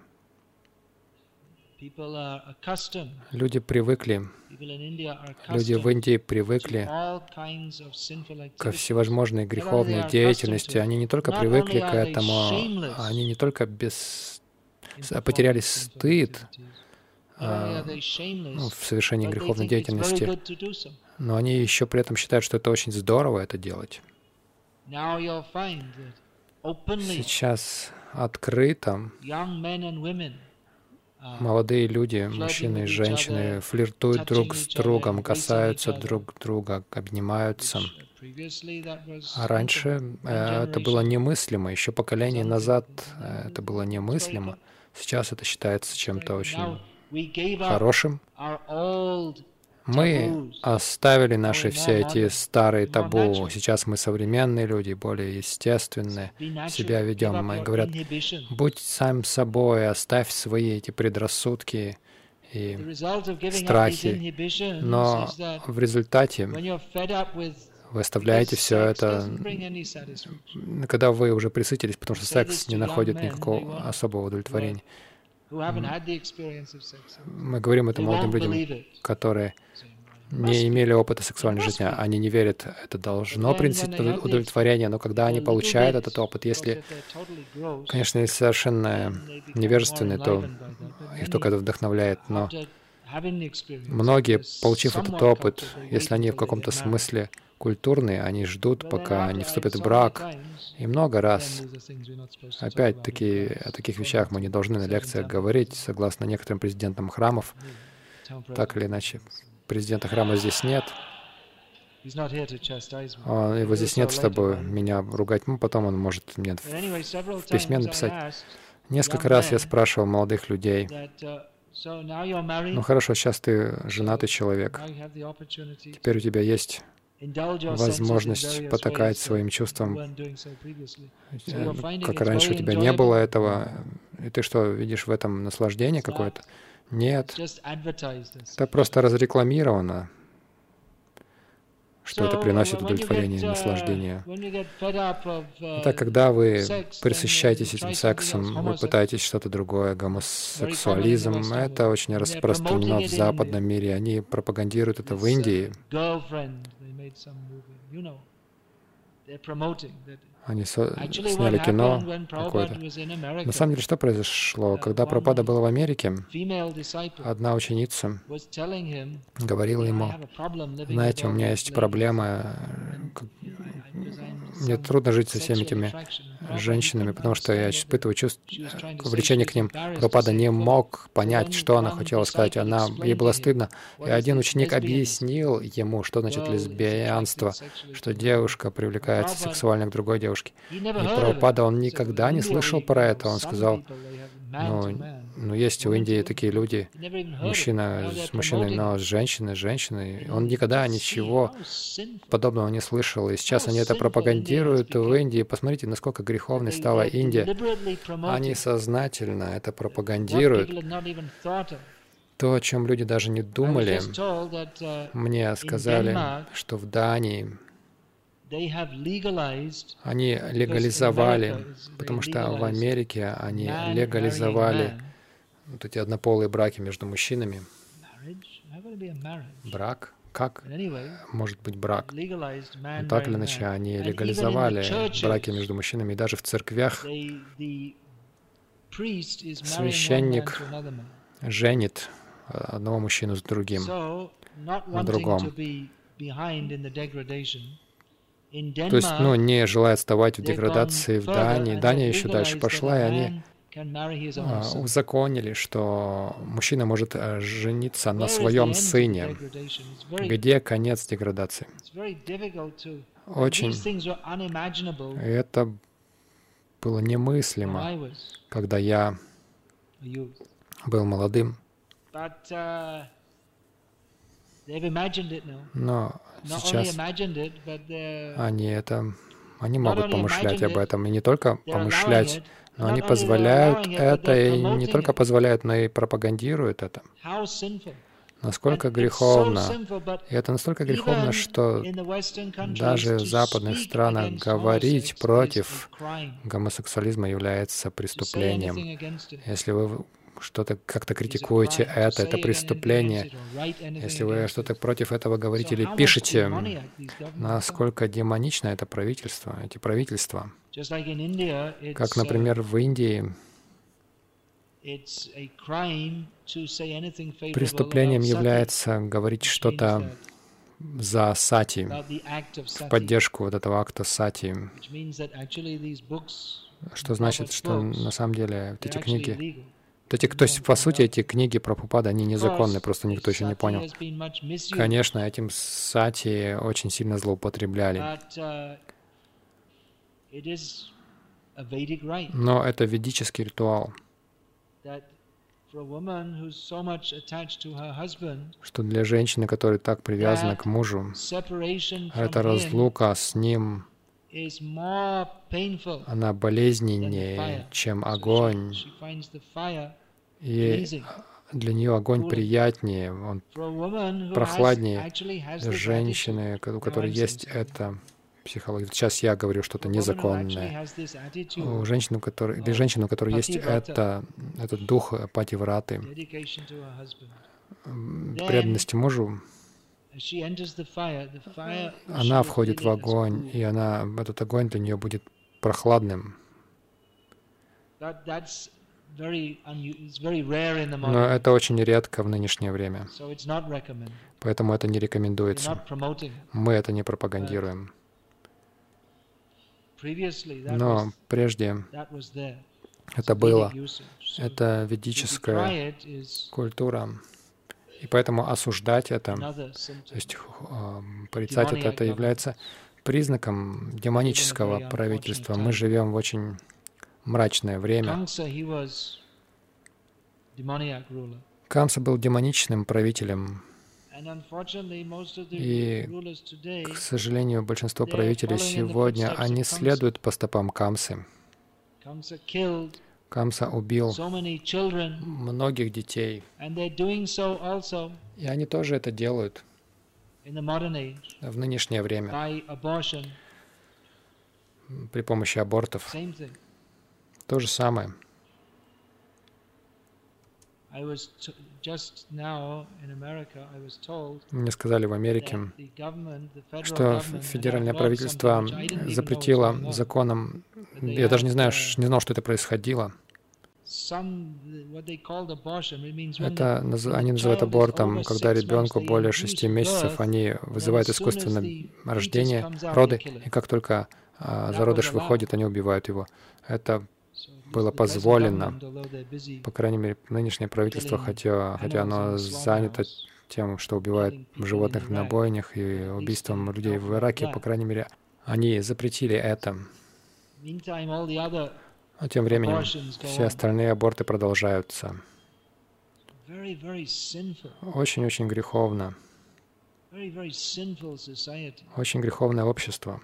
Люди привыкли, люди в Индии привыкли ко всевозможной греховной деятельности. Они не только привыкли к этому, они не только без... потеряли стыд а, ну, в совершении греховной деятельности, но они еще при этом считают, что это очень здорово это делать. Сейчас открыто Молодые люди, мужчины и женщины, флиртуют друг с другом, касаются друг друга, обнимаются, А раньше э, это было немыслимо, еще поколение назад э, это было немыслимо. Сейчас это считается чем-то очень хорошим. Мы оставили наши все эти старые табу. Сейчас мы современные люди, более естественные, себя ведем. Мы говорят, будь сам собой, оставь свои эти предрассудки и страхи. Но в результате вы оставляете все это, когда вы уже присытились, потому что секс не находит никакого особого удовлетворения. Мы говорим это молодым людям, которые не имели опыта сексуальной жизни, они не верят, это должно приносить удовлетворение, но когда они получают этот опыт, если, конечно, если совершенно невежественные, то их только это вдохновляет, но многие, получив этот опыт, если они в каком-то смысле культурные, они ждут, пока они вступят в брак. И много раз, опять-таки, о таких вещах мы не должны на лекциях говорить, согласно некоторым президентам храмов. Так или иначе, президента храма здесь нет. Он, его здесь нет, чтобы меня ругать. Ну, потом он может мне в письме написать. Несколько раз я спрашивал молодых людей, ну хорошо, сейчас ты женатый человек. Теперь у тебя есть возможность потакать своим чувствам. Как раньше у тебя не было этого, и ты что, видишь в этом наслаждение какое-то? Нет. Это просто разрекламировано что это приносит удовлетворение и наслаждение. Это когда вы присыщаетесь этим сексом, вы пытаетесь что-то другое, гомосексуализм, это очень распространено в западном мире. Они пропагандируют это в Индии. Они сняли кино какое-то. На самом деле, что произошло? Когда Пропада был в Америке, одна ученица говорила ему, знаете, у меня есть проблема, мне трудно жить со всеми этими женщинами, потому что я испытываю чувство, влечение к ним. Пропада не мог понять, что она хотела сказать. Она, ей было стыдно. И один ученик объяснил ему, что значит лесбиянство, что девушка привлекается сексуально к другой девушке. И Прабхупада, он никогда не слышал про это. Он сказал, ну, ну, есть в Индии такие люди, мужчина с мужчиной, но с женщиной, с женщиной. Он никогда ничего подобного не слышал. И сейчас они это пропагандируют в Индии. Посмотрите, насколько греховной стала Индия. Они сознательно это пропагандируют. То, о чем люди даже не думали. Мне сказали, что в Дании они легализовали, потому что в Америке они легализовали вот эти однополые браки между мужчинами. Брак? Как может быть брак? Но так или иначе, они легализовали браки между мужчинами, и даже в церквях священник женит одного мужчину с другим, на другом. То есть, ну, не желая отставать в деградации в Дании. Дания еще дальше пошла, и они а, узаконили, что мужчина может э, жениться на своем сыне. Где конец деградации? Очень. Это было немыслимо, когда я был молодым. Uh, Но сейчас они это, они могут помышлять об этом, и не только помышлять, но они позволяют это, и не только позволяют, но и пропагандируют это. Насколько греховно. И это настолько греховно, что даже в западных странах говорить против гомосексуализма является преступлением. Если вы что-то как-то критикуете это, это преступление. Если вы что-то против этого говорите или пишете, насколько демонично это правительство, эти правительства. Как, например, в Индии. преступлением является говорить что-то за сати, в поддержку вот этого акта сати, что значит, что на самом деле эти книги эти, то есть, по сути, эти книги про Пупада, они незаконны, просто никто еще не понял. Конечно, этим сати очень сильно злоупотребляли. Но это ведический ритуал, что для женщины, которая так привязана к мужу, эта разлука с ним, она болезненнее, чем огонь. И для нее огонь приятнее, он прохладнее. Женщины, у которой есть это психология. Сейчас я говорю что-то незаконное. У женщин, у которой, или женщин, у которой есть это, этот дух пативраты, преданности мужу, она входит в огонь, и она, этот огонь для нее будет прохладным. Но это очень редко в нынешнее время. Поэтому это не рекомендуется. Мы это не пропагандируем. Но прежде это было. Это ведическая культура. И поэтому осуждать это, то есть порицать это, это является признаком демонического правительства. Мы живем в очень мрачное время. Камса был демоничным правителем. И, к сожалению, большинство правителей сегодня, они следуют по стопам Камсы. Камса убил многих детей. И они тоже это делают в нынешнее время при помощи абортов. То же самое. Мне сказали в Америке, что федеральное правительство запретило законом, я даже не знаю, не знал, что это происходило. Это они называют абортом, когда ребенку более шести месяцев, они вызывают искусственное рождение, роды, и как только а, зародыш выходит, они убивают его. Это было позволено, по крайней мере, нынешнее правительство, хотя, хотя оно занято тем, что убивает животных на бойнях и убийством людей в Ираке, по крайней мере, они запретили это. А тем временем все остальные аборты продолжаются. Очень-очень греховно. Очень греховное общество.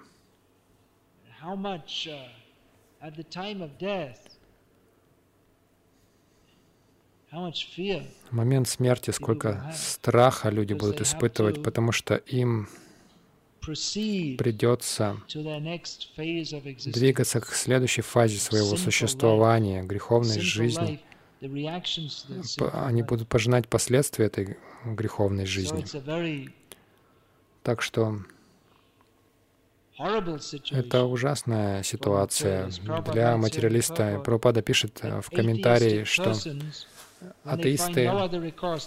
В момент смерти сколько страха люди будут испытывать, потому что им придется двигаться к следующей фазе своего существования, греховной жизни. Они будут пожинать последствия этой греховной жизни. Так что это ужасная ситуация. для материалиста. Пропада пишет в комментарии, что атеисты,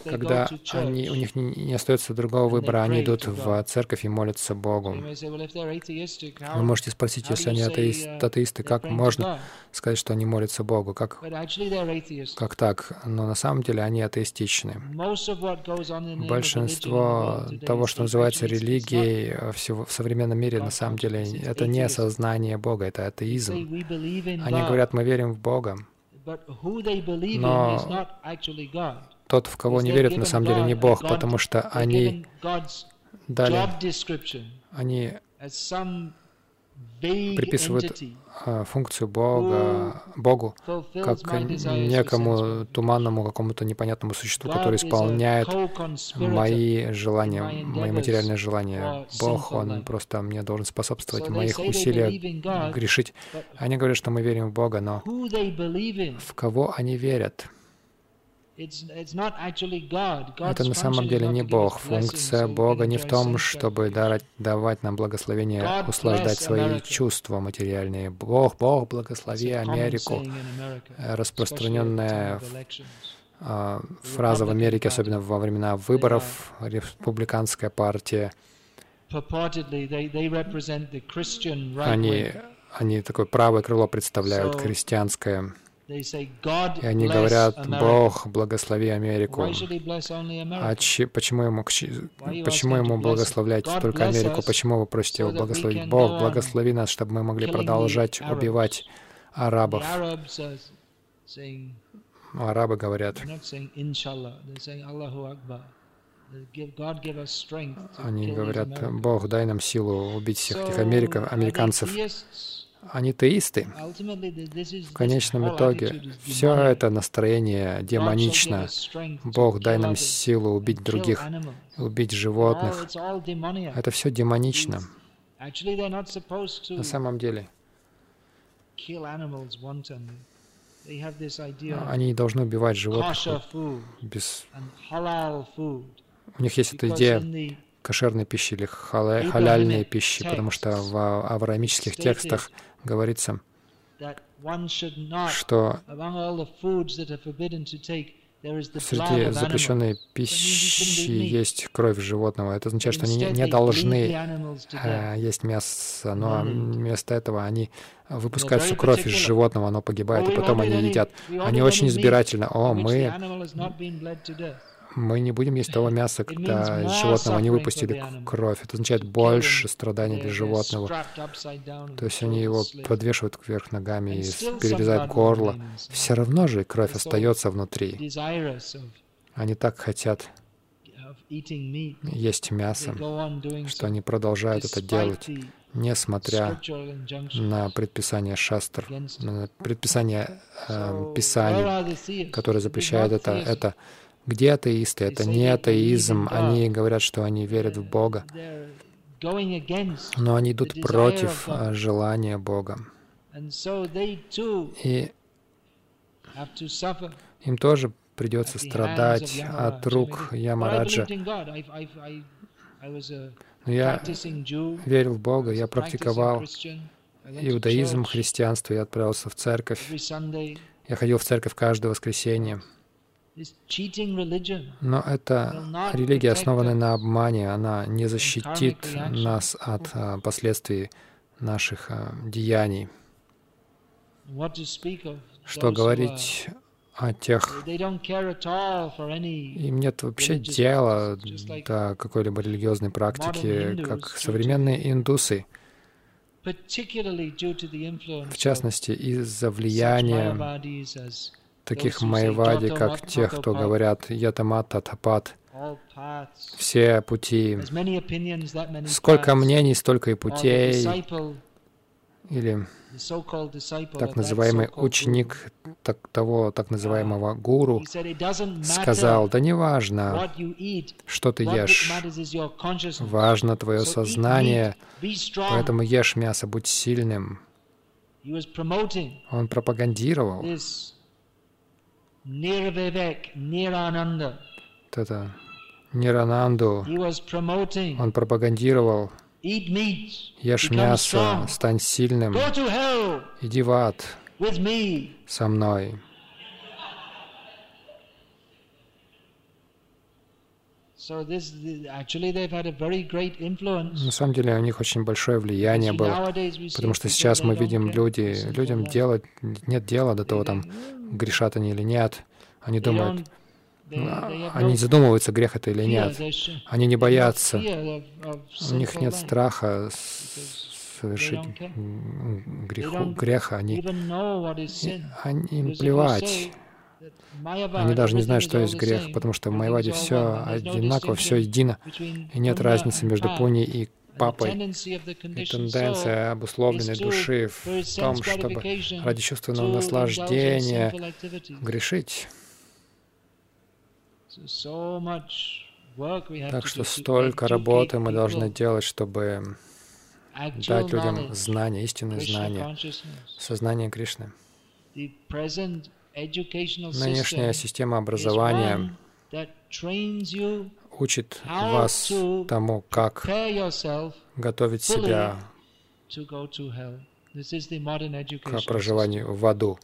когда они, у них не, остается другого выбора, они идут в церковь и молятся Богу. Вы можете спросить, если они атеист, uh, атеисты, как можно сказать, что они молятся Богу? Как, как так? Но на самом деле они атеистичны. Большинство того, что называется религией всего, в современном мире, на самом деле, это не осознание Бога, это атеизм. Они говорят, мы верим в Бога. Но тот, в кого они верят, на самом деле не Бог, потому что они дали, они приписывают а, функцию Бога, Богу как некому туманному, какому-то непонятному существу, который исполняет мои желания, мои материальные желания. Бог, Он просто мне должен способствовать моих усилиях грешить. Они говорят, что мы верим в Бога, но в кого они верят? Это на самом деле не Бог. Функция Бога не в том, чтобы давать нам благословение, услаждать свои чувства материальные. Бог, Бог, благослови Америку. Распространенная а, фраза в Америке, особенно во времена выборов, республиканская партия. Они, они такое правое крыло представляют, христианское. И они говорят, Бог, благослови Америку. А че, почему, ему, почему ему благословлять только Америку? Почему вы просите его благословить? Бог, благослови нас, чтобы мы могли продолжать убивать арабов. Арабы говорят, они говорят, Бог, дай нам силу убить всех этих американцев. Они теисты. В конечном итоге все это настроение демонично. Бог, дай нам силу убить других, убить животных. Это все демонично. На самом деле, они не должны убивать животных без... У них есть эта идея кошерной пищи или халяльной пищи, потому что в авраамических текстах говорится, что среди запрещенной пищи есть кровь животного. Это означает, что они не должны э, есть мясо, но вместо этого они выпускают всю кровь из животного, оно погибает, и потом они едят. Они очень избирательно. О, мы мы не будем есть того мяса, когда животного не выпустили кровь. Это означает больше страданий для животного. То есть они его подвешивают кверх ногами и перерезают горло. Все равно же кровь остается внутри. Они так хотят есть мясо, что они продолжают это делать, несмотря на предписание шастр, на предписание э, Писаний, которые запрещают это. Это где атеисты? Это не атеизм. Они говорят, что они верят в Бога. Но они идут против а, желания Бога. И им тоже придется страдать от рук Ямараджа. Но я верил в Бога, я практиковал иудаизм, христианство, я отправился в церковь. Я ходил в церковь каждое воскресенье. Но это религия, основанная на обмане, она не защитит нас от а, последствий наших а, деяний. Что говорить о тех, им нет вообще дела до какой-либо религиозной практики, как современные индусы, в частности, из-за влияния таких майвади, как тех, кто говорят ятамат, татапат, все пути. Сколько мнений, столько и путей. Или так называемый ученик так, того так называемого гуру сказал, да не важно, что ты ешь, важно твое сознание, поэтому ешь мясо, будь сильным. Он пропагандировал это Нирананду. Он пропагандировал Ешь мясо, стань сильным, иди в ад со мной. На самом деле у них очень большое влияние было, потому что сейчас мы видим люди, людям делать нет дела до того, там грешат они или нет. Они думают, а, они задумываются, грех это или нет. Они не боятся. У них нет страха совершить греху, греха. Они, они, им плевать. Они даже не знают, что есть грех, потому что в Майваде все одинаково, все едино, и нет разницы между пуни и папой. И тенденция обусловленной души в том, чтобы ради чувственного наслаждения грешить. Так что столько работы мы должны делать, чтобы дать людям знания, истинные знания, сознание Кришны. Нынешняя система образования учит вас тому, как готовить себя к проживанию в аду.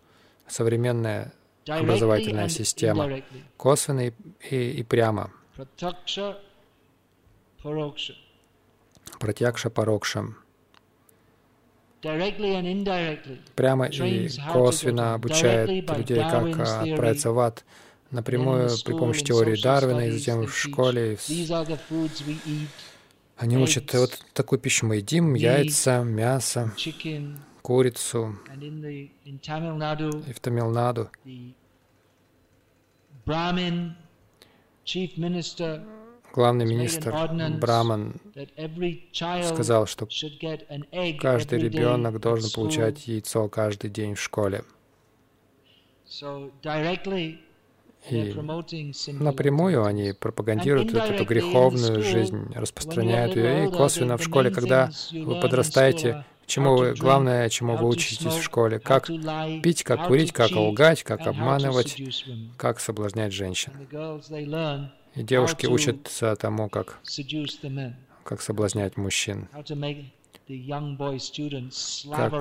Современная образовательная система, косвенно и, и, и прямо. Пратьякша парокша. прямо и косвенно обучает людей, как отправиться в ад, напрямую при помощи теории Дарвина, и затем в школе. Они учат, вот такую пищу мы едим, яйца, мясо, курицу. И в Тамилнаду главный министр Браман сказал, что каждый ребенок должен получать яйцо каждый день в школе. И напрямую они пропагандируют эту греховную жизнь, распространяют ее. И косвенно в школе, когда вы подрастаете, чему вы, главное, чему вы учитесь в школе, как пить, как курить, как лгать, как обманывать, как соблазнять женщин. И девушки учатся тому, как, как соблазнять мужчин, как,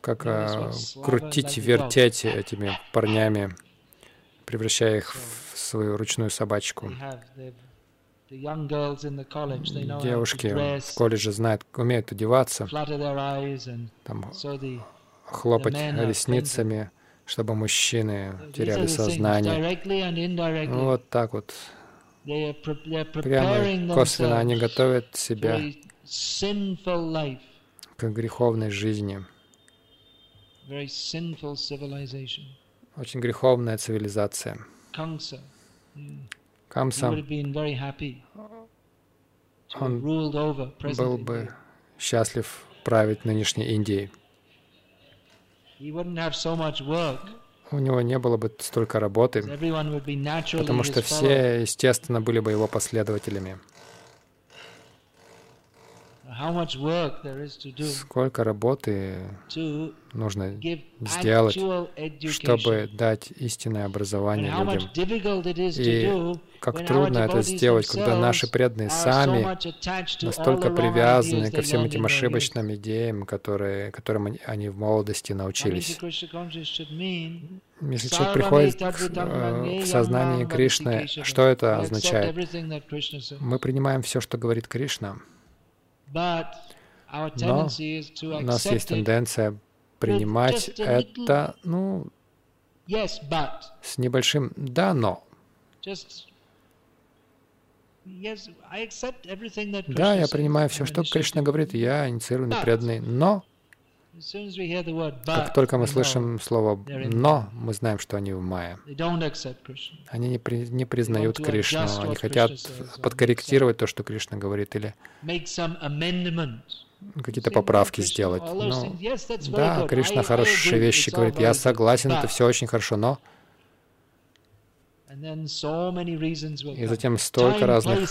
как а, крутить, вертеть этими парнями, превращая их в свою ручную собачку. Девушки в колледже знают, умеют одеваться, там, хлопать ресницами, чтобы мужчины теряли сознание. Вот так вот. Прямо косвенно они готовят себя к греховной жизни. Очень греховная цивилизация. Камса, он был бы счастлив править нынешней Индией. У него не было бы столько работы, потому что все, естественно, были бы его последователями. Сколько работы нужно сделать, чтобы дать истинное образование людям. И как трудно это сделать, когда наши преданные сами настолько привязаны ко всем этим ошибочным идеям, которые, которым они в молодости научились. Если человек приходит к, э, в сознание Кришны, что это означает? Мы принимаем все, что говорит Кришна, но у нас есть тенденция принимать это, ну, с небольшим «да, но». Да, я принимаю все, что Кришна говорит, я инициированный преданный, но как только мы слышим слово «но», мы знаем, что они в мае. Они не, при, не признают Кришну, они хотят подкорректировать то, что Кришна говорит, или какие-то поправки сделать. Ну, да, Кришна хорошие вещи говорит, я согласен, это все очень хорошо, но... И затем столько разных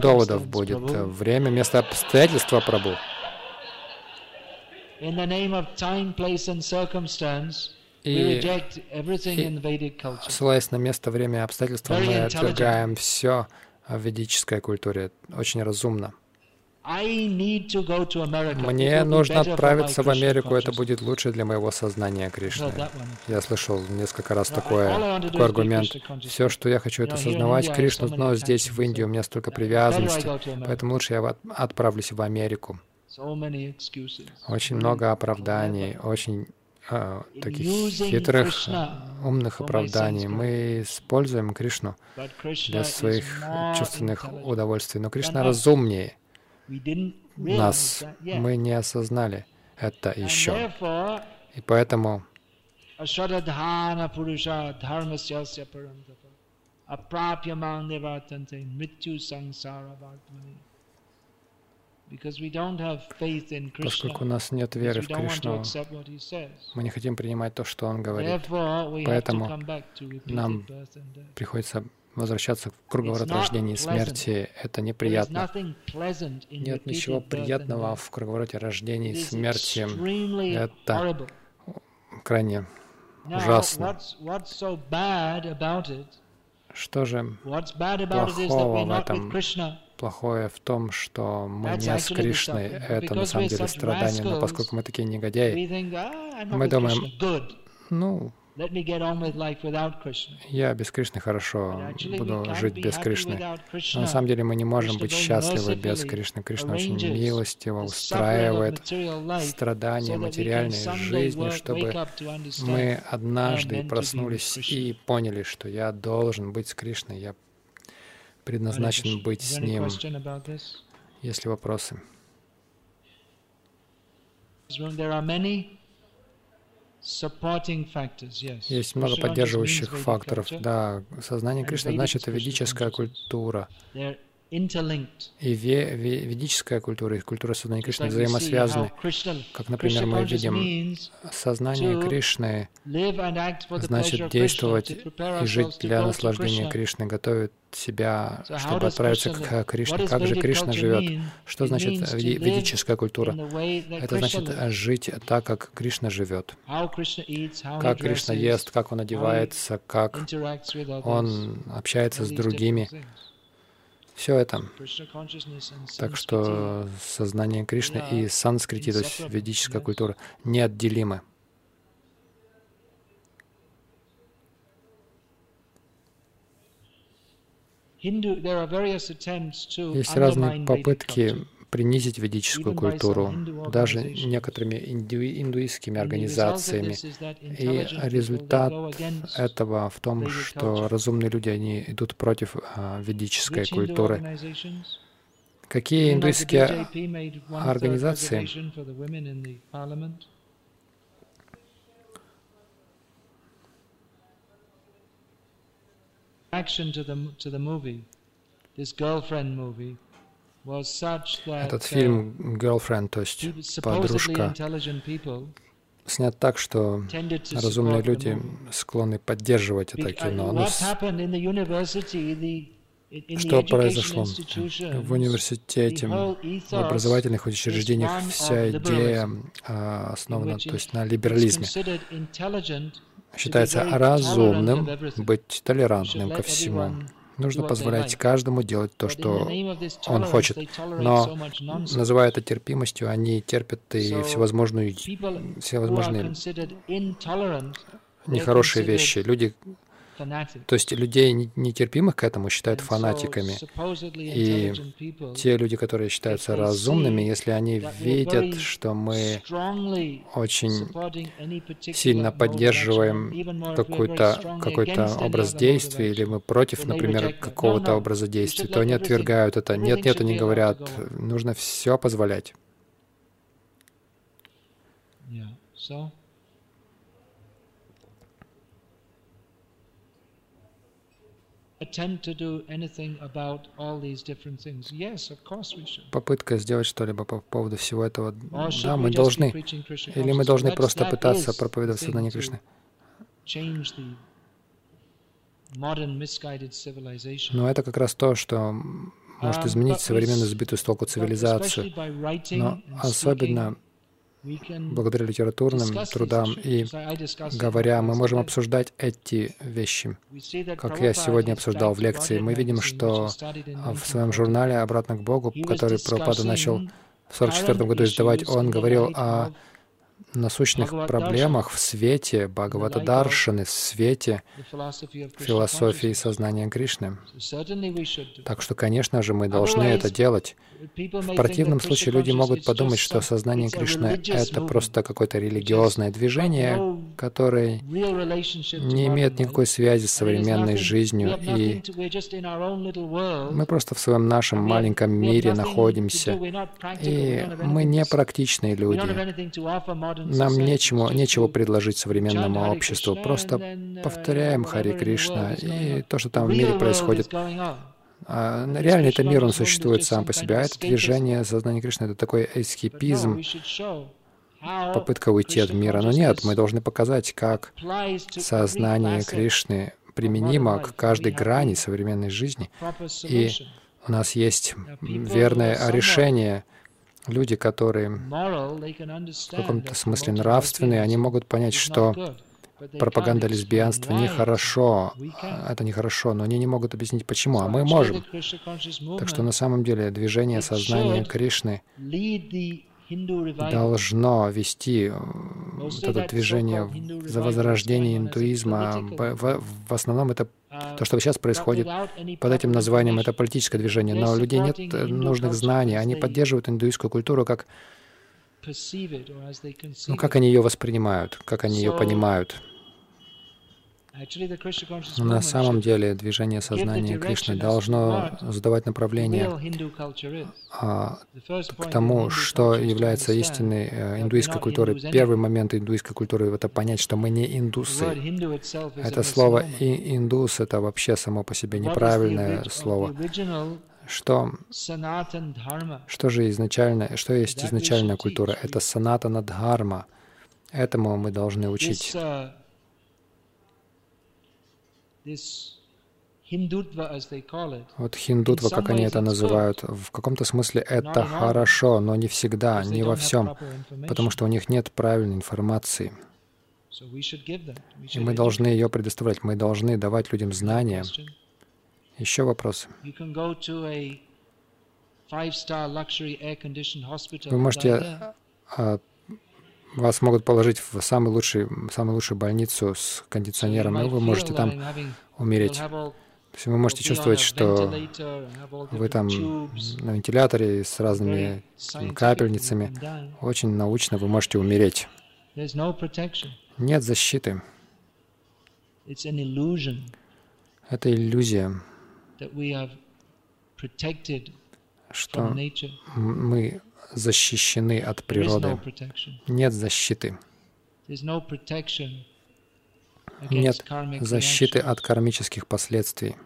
доводов будет. Время, место, обстоятельства, Прабу. И, и ссылаясь на место, время и обстоятельства, мы отвергаем все в ведической культуре. Очень разумно. Мне нужно отправиться в Америку, это будет лучше для моего сознания Кришны. Я слышал несколько раз такое, такой аргумент. Все, что я хочу, это осознавать Кришну, но здесь, в Индии, у меня столько привязанности, поэтому лучше я отправлюсь в Америку. Очень много оправданий, очень э, таких хитрых, умных оправданий. Мы используем Кришну для своих чувственных удовольствий, но Кришна разумнее нас. Мы не осознали это еще. И поэтому Поскольку у нас нет веры в Кришну, мы не хотим принимать то, что Он говорит. Поэтому нам приходится возвращаться в круговорот рождения и смерти. Это неприятно. Нет ничего приятного в круговороте рождения и смерти. Это крайне ужасно. Что же плохого в этом? Плохое в том, что мы не с Кришной. Это на самом деле страдание. Но поскольку мы такие негодяи, ah, мы думаем, ну, я без Кришны хорошо буду жить без Кришны. Но на самом деле мы не можем быть счастливы без Кришны. Кришна очень милостиво устраивает страдания материальной жизни, чтобы мы однажды проснулись и поняли, что я должен быть с Кришной, я предназначен быть с Ним. Есть ли вопросы? Есть много поддерживающих факторов. Да, сознание Кришны значит ведическая культура. И ведическая культура и культура сознания Кришны взаимосвязаны. Как, например, мы видим, сознание Кришны значит действовать и жить для наслаждения Кришны, готовить себя, чтобы отправиться к Кришне. Как же Кришна живет? Что значит ведическая культура? Это значит жить так, как Кришна живет. Как Кришна ест, как он одевается, как он общается с другими. Все это. Так что сознание Кришны и санскрити, то есть ведическая культура, неотделимы. Есть разные попытки принизить ведическую культуру, даже некоторыми инду, индуистскими организациями. И результат этого в том, что разумные люди, они идут против а, ведической культуры. Какие индуистские организации? reaction to the, to the movie, this girlfriend movie, этот фильм «Girlfriend», то есть «Подружка», снят так, что разумные люди склонны поддерживать это кино. Но что произошло? В университете, в образовательных учреждениях вся идея а, основана то есть, на либерализме считается разумным быть толерантным ко всему. Нужно позволять каждому делать то, что он хочет. Но, называя это терпимостью, они терпят и всевозможные, всевозможные нехорошие вещи. Люди то есть людей нетерпимых к этому считают фанатиками. И те люди, которые считаются разумными, если они видят, что мы очень сильно поддерживаем какой-то какой образ действия, или мы против, например, какого-то образа действия, то они отвергают это. Нет, нет, они говорят, нужно все позволять. Yeah. Попытка сделать что-либо по поводу всего этого. Да, мы должны. Или мы должны просто пытаться проповедовать сознание Кришны. Но это как раз то, что может um, изменить современную сбитую с толку цивилизацию. Но особенно благодаря литературным трудам и говоря, мы можем обсуждать эти вещи. Как я сегодня обсуждал в лекции, мы видим, что в своем журнале «Обратно к Богу», который Прабхупада начал в 1944 году издавать, он говорил о насущных проблемах в свете Бхагавата Даршаны, в свете философии сознания Кришны. Так что, конечно же, мы должны это делать. В противном случае люди могут подумать, что сознание Кришны — это просто какое-то религиозное движение, которое не имеет никакой связи с современной жизнью, и мы просто в своем нашем маленьком мире находимся, и мы не практичные люди. Нам нечему, нечего предложить современному обществу. Просто повторяем Хари Кришна и то, что там в мире происходит. А, реально это мир, он существует сам по себе. А это движение сознания Кришны — это такой эскипизм, попытка уйти от мира. Но нет, мы должны показать, как сознание Кришны применимо к каждой грани современной жизни. И у нас есть верное решение — люди, которые в каком-то смысле нравственные, они могут понять, что пропаганда лесбиянства нехорошо, это нехорошо, но они не могут объяснить, почему, а мы можем. Так что на самом деле движение сознания Кришны должно вести вот это движение за возрождение индуизма. В, в основном это то, что сейчас происходит под этим названием, это политическое движение. Но у людей нет нужных знаний. Они поддерживают индуистскую культуру как ну, как они ее воспринимают, как они ее понимают. На самом деле движение сознания Кришны должно задавать направление а, к тому, что является истинной э, индуистской культурой. Первый момент индуистской культуры — это понять, что мы не индусы. Это слово «индус» — это вообще само по себе неправильное слово. Что, что же изначально, что есть изначальная культура? Это санатана дхарма. Этому мы должны учить. Вот хиндутва, как они это называют, в каком-то смысле это хорошо, но не всегда, не во всем, потому что у них нет правильной информации. И мы должны ее предоставлять, мы должны давать людям знания. Еще вопросы? Вы можете вас могут положить в самую лучшую, самую лучшую больницу с кондиционером, и вы можете там умереть. То есть вы можете чувствовать, что вы там на вентиляторе с разными капельницами. Очень научно вы можете умереть. Нет защиты. Это иллюзия, что мы защищены от природы. Нет защиты. Нет защиты от кармических последствий.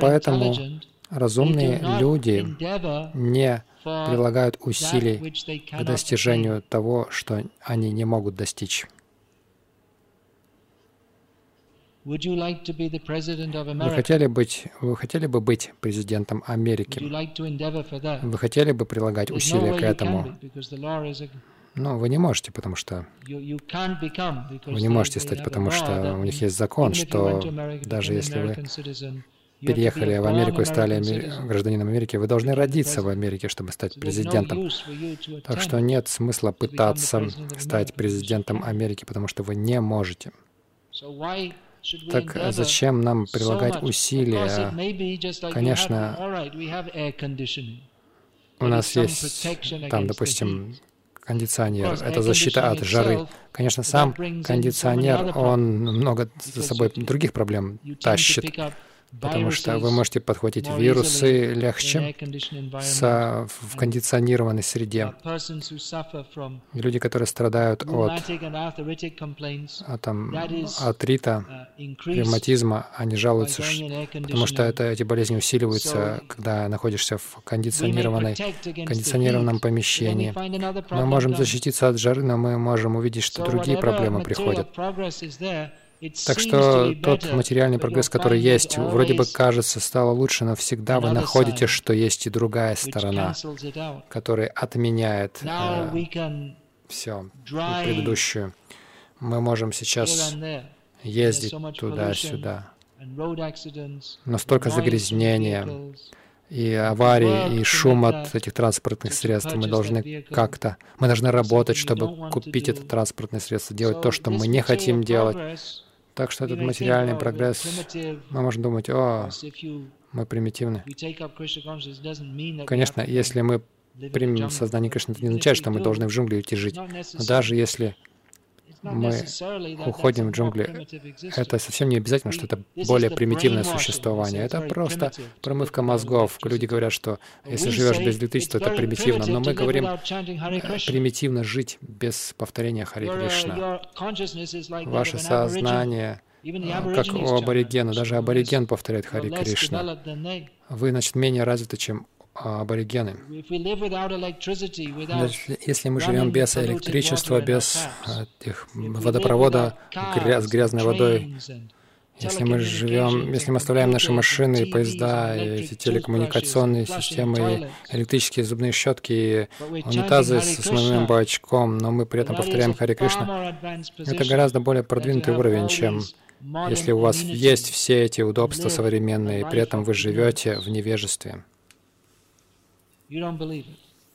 Поэтому разумные люди не прилагают усилий к достижению того, что они не могут достичь. Вы хотели, быть, вы хотели бы быть президентом Америки? Вы хотели бы прилагать усилия к этому? Но вы не можете, потому что вы не можете стать, потому что у них есть закон, что даже если вы переехали в Америку и стали гражданином Америки, вы должны родиться в Америке, чтобы стать президентом. Так что нет смысла пытаться стать президентом Америки, потому что вы не можете. Так зачем нам прилагать усилия? Конечно, у нас есть там, допустим, кондиционер. Это защита от жары. Конечно, сам кондиционер, он много за собой других проблем тащит потому что вы можете подхватить вирусы легче в кондиционированной среде. И люди, которые страдают от, от там, артрита, ревматизма, они жалуются, потому что это, эти болезни усиливаются, когда находишься в кондиционированной, кондиционированном помещении. Мы можем защититься от жары, но мы можем увидеть, что другие проблемы приходят. Так что тот материальный прогресс, который есть, вроде бы кажется, стало лучше, но всегда вы находите, что есть и другая сторона, которая отменяет э, все предыдущую. Мы можем сейчас ездить туда-сюда. Но столько загрязнения, и аварии, и шум от этих транспортных средств. Мы должны как-то, мы должны работать, чтобы купить это транспортное средство, делать то, что мы не хотим делать, так что этот материальный прогресс, мы можем думать, о, мы примитивны. Конечно, если мы примем сознание Кришны, это не означает, что мы должны в джунгли уйти жить. Но даже если мы уходим в джунгли, это совсем не обязательно, что это более примитивное существование. Это просто промывка мозгов. Люди говорят, что если живешь без электричества, это примитивно. Но мы говорим примитивно жить без повторения Хари Кришна. Ваше сознание а, как у аборигена. Даже абориген повторяет Хари Кришна. Вы, значит, менее развиты, чем а, аборигены. Если мы живем без электричества, без этих водопровода с грязной водой, если мы живем, если мы оставляем наши машины, поезда, эти телекоммуникационные системы, электрические зубные щетки, и унитазы с основным бачком, но мы при этом повторяем Хари Кришна, это гораздо более продвинутый уровень, чем если у вас есть все эти удобства современные, и при этом вы живете в невежестве.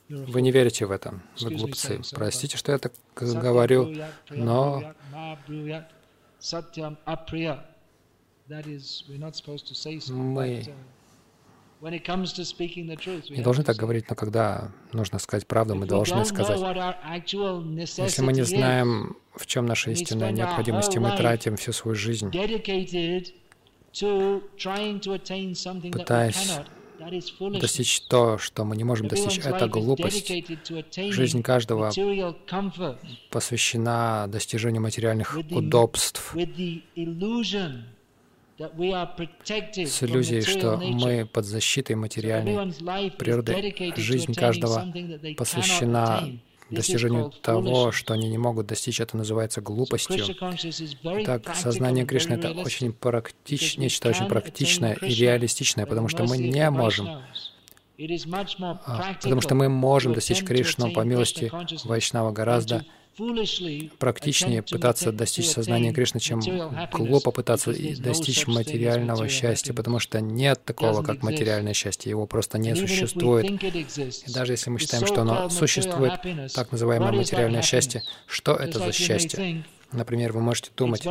Вы не верите в это, вы глупцы. Простите, что я так говорю, но мы не должны так говорить, но когда нужно сказать правду, мы должны сказать. Если мы не знаем, в чем наша истинная необходимость, и мы тратим всю свою жизнь, пытаясь достичь то, что мы не можем достичь, это глупость. Жизнь каждого посвящена достижению материальных удобств. с иллюзией, что мы под защитой материальной природы. Жизнь каждого посвящена достижению того, что они не могут достичь, это называется глупостью. Так, сознание Кришны — это очень практич... нечто очень практичное и реалистичное, потому что мы не можем а, потому что мы можем достичь Кришну по милости Вайшнава гораздо практичнее пытаться достичь сознания Кришны, чем глупо пытаться достичь материального счастья, потому что нет такого, как материальное счастье, его просто не существует. И даже если мы считаем, что оно существует, так называемое материальное счастье, что это за счастье? Например, вы можете думать,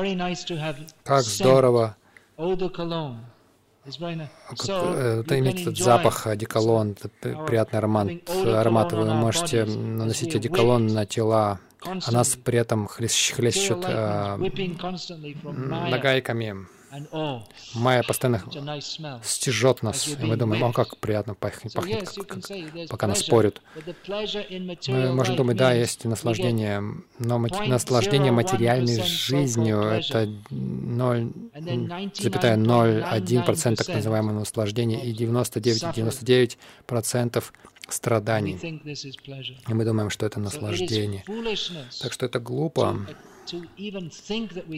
как здорово как, э, это иметь этот запах одеколон, этот приятный аромат, аромат. Вы можете наносить одеколон на тела а нас при этом хлещ, хлещут э, нагайками. Майя постоянно стяжет нас, и мы думаем, о, как приятно пахнет, пахнет как, как, пока нас спорят. Мы можем думать, да, есть наслаждение, но наслаждение материальной жизнью — это 0,01% так называемого наслаждения, и 99,99% ,99 страданий. И мы думаем, что это наслаждение. Так что это глупо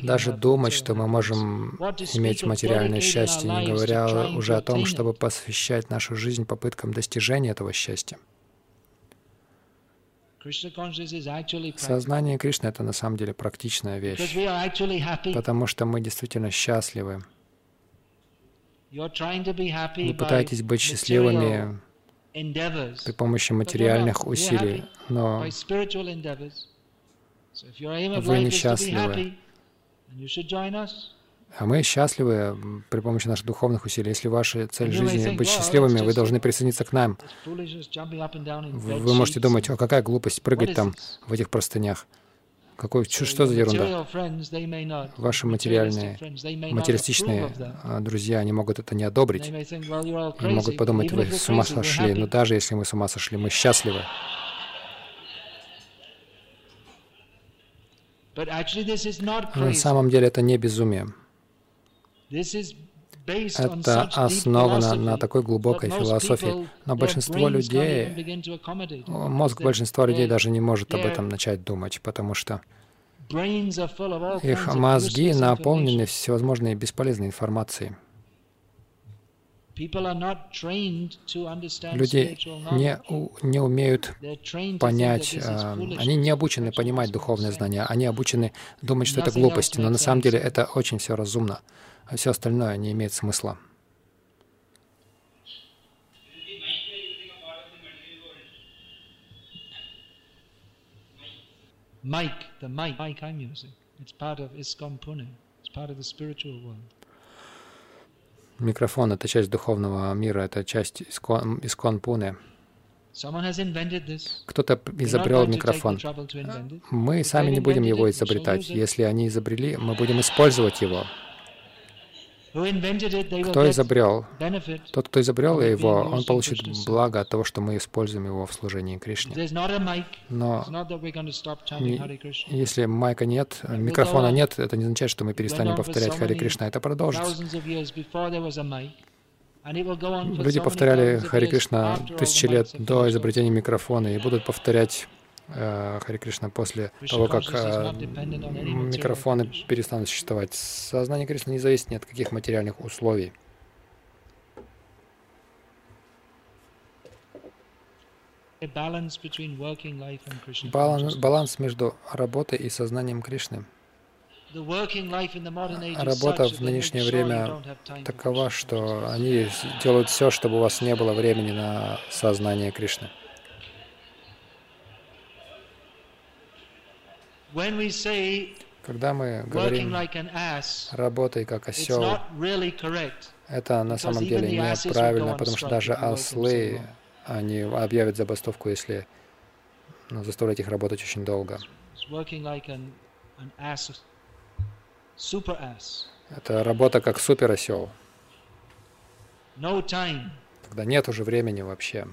даже думать, что мы можем иметь материальное счастье, не говоря уже о том, чтобы посвящать нашу жизнь попыткам достижения этого счастья. Сознание Кришны — это на самом деле практичная вещь, потому что мы действительно счастливы. Вы пытаетесь быть счастливыми при помощи материальных усилий, но вы несчастливы. А мы счастливы при помощи наших духовных усилий. Если ваша цель жизни — быть счастливыми, вы должны присоединиться к нам. Вы можете думать, о, какая глупость прыгать там в этих простынях. Какой, что за ерунда? Ваши материальные, материалистичные а, друзья, они могут это не одобрить. Они могут подумать, вы с ума сошли. Но даже если мы с ума сошли, мы счастливы. На самом деле это не безумие. Это основано на такой глубокой философии. Но большинство людей, мозг большинства людей даже не может об этом начать думать, потому что их мозги наполнены всевозможной бесполезной информацией. Люди не, не умеют понять, э, они не обучены понимать духовные знания, они обучены думать, что это глупости, но на самом деле это очень все разумно, а все остальное не имеет смысла. Mic, the mic, mic I'm using, it's part of ISKCON Pune. It's part of the spiritual world. Микрофон — это часть духовного мира, это часть искон, искон Пуне. Кто-то изобрел микрофон. Мы сами не будем его изобретать. Если они изобрели, мы будем использовать его. Кто изобрел? Тот, кто изобрел его, он получит благо от того, что мы используем его в служении Кришне. Но если майка нет, микрофона нет, это не означает, что мы перестанем повторять Хари Кришна. Это продолжится. Люди повторяли Хари Кришна тысячи лет до изобретения микрофона и будут повторять Хари Кришна после того, как э, микрофоны перестанут существовать. Сознание Кришны не зависит ни от каких материальных условий. Баланс, баланс между работой и сознанием Кришны. Работа в нынешнее время такова, что они делают все, чтобы у вас не было времени на сознание Кришны. Когда мы говорим «работай как осел», это на самом деле неправильно, потому что даже ослы, они объявят забастовку, если ну, заставлять их работать очень долго. Это работа как супер осел. Когда нет уже времени вообще.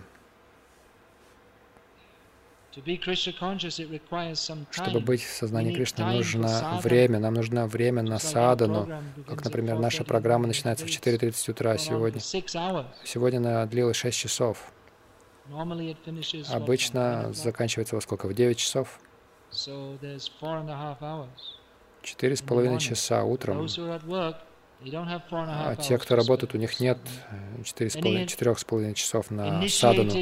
Чтобы быть в сознании Кришны, нужно время, нам нужно время на садану. Как, например, наша программа начинается в 4.30 утра сегодня. Сегодня она длилась 6 часов. Обычно заканчивается во сколько? В 9 часов? Четыре с половиной часа утром. А те, кто работает, у них нет э, четырех с половиной часов на садану.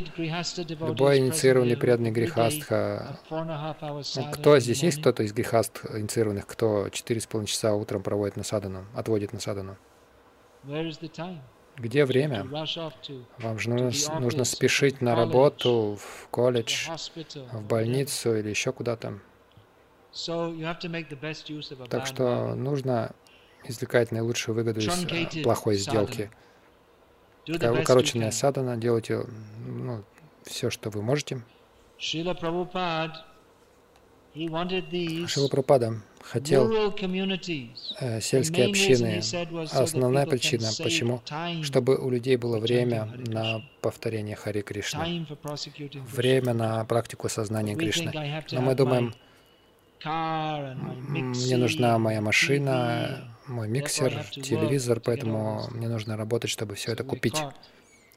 Любой инициированный преданный грехастха. Ну, кто здесь есть кто-то из грехаст инициированных, кто четыре с половиной часа утром проводит на садану, отводит на садану? Где время? Вам же нужно, нужно спешить на работу, в колледж, в больницу или еще куда-то. Так что нужно извлекать наилучшую выгоду из э, плохой сделки. Такая укороченная садана, делайте ну, все, что вы можете. Шила Прабхупада хотел э, сельские общины. Основная причина, почему? Чтобы у людей было время на повторение Хари Кришны, время на практику сознания Кришны. Но мы думаем, мне нужна моя машина, мой миксер, телевизор, поэтому мне нужно работать, чтобы все это купить.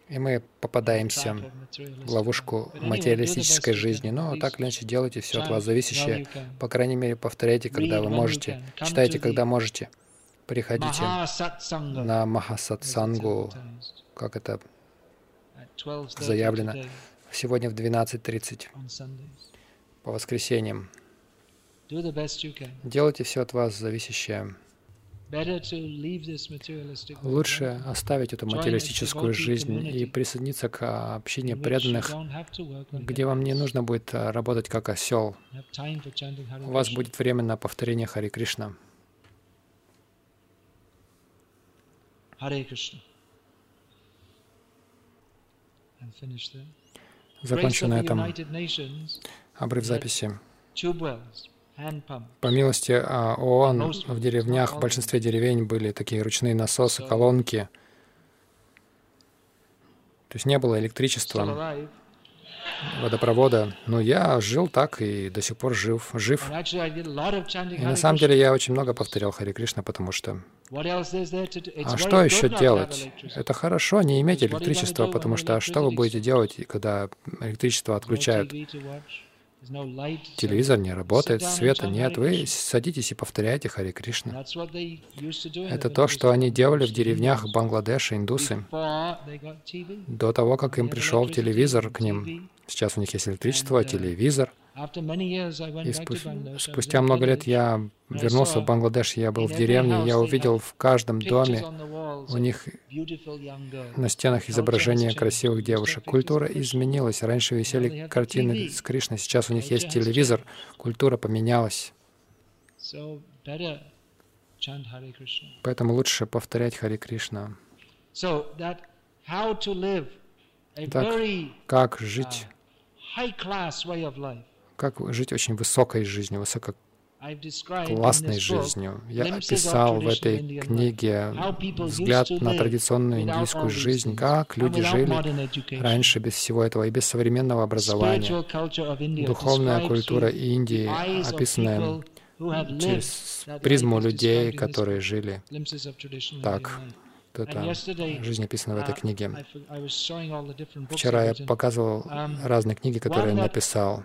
И мы попадаемся в ловушку материалистической жизни. Но так или иначе делайте все от вас зависящее. По крайней мере, повторяйте, когда вы можете. Читайте, когда можете. Приходите на Махасатсангу, как это заявлено, сегодня в 12.30 по воскресеньям. Делайте все от вас зависящее. Лучше оставить эту материалистическую жизнь и присоединиться к общине преданных, где вам не нужно будет а, работать как осел. У вас будет время на повторение Хари Кришна. Закончу на этом обрыв записи. По милости а, ООН в деревнях, в большинстве деревень были такие ручные насосы, колонки. То есть не было электричества, водопровода. Но я жил так и до сих пор жив. жив. И на самом деле я очень много повторял Хари Кришна, потому что... А что еще делать? Это хорошо не иметь электричества, потому что а что вы будете делать, когда электричество отключают? Телевизор не работает, света нет. Вы садитесь и повторяете Хари Кришна. Это то, что они делали в деревнях Бангладеша, индусы. До того, как им пришел телевизор к ним. Сейчас у них есть электричество, телевизор. И спустя много лет я вернулся в Бангладеш, я был в деревне, я увидел в каждом доме у них на стенах изображения красивых девушек. Культура изменилась. Раньше висели картины с Кришной, сейчас у них есть телевизор. Культура поменялась. Поэтому лучше повторять Хари Кришна. Так, как жить как жить очень высокой жизнью, высококлассной жизнью. Я описал в этой книге взгляд на традиционную индийскую жизнь, как люди жили раньше без всего этого и без современного образования. Духовная культура Индии, описанная через призму людей, которые жили так. Это жизнь описана в этой uh, книге. Вчера я показывал um, разные книги, которые я написал.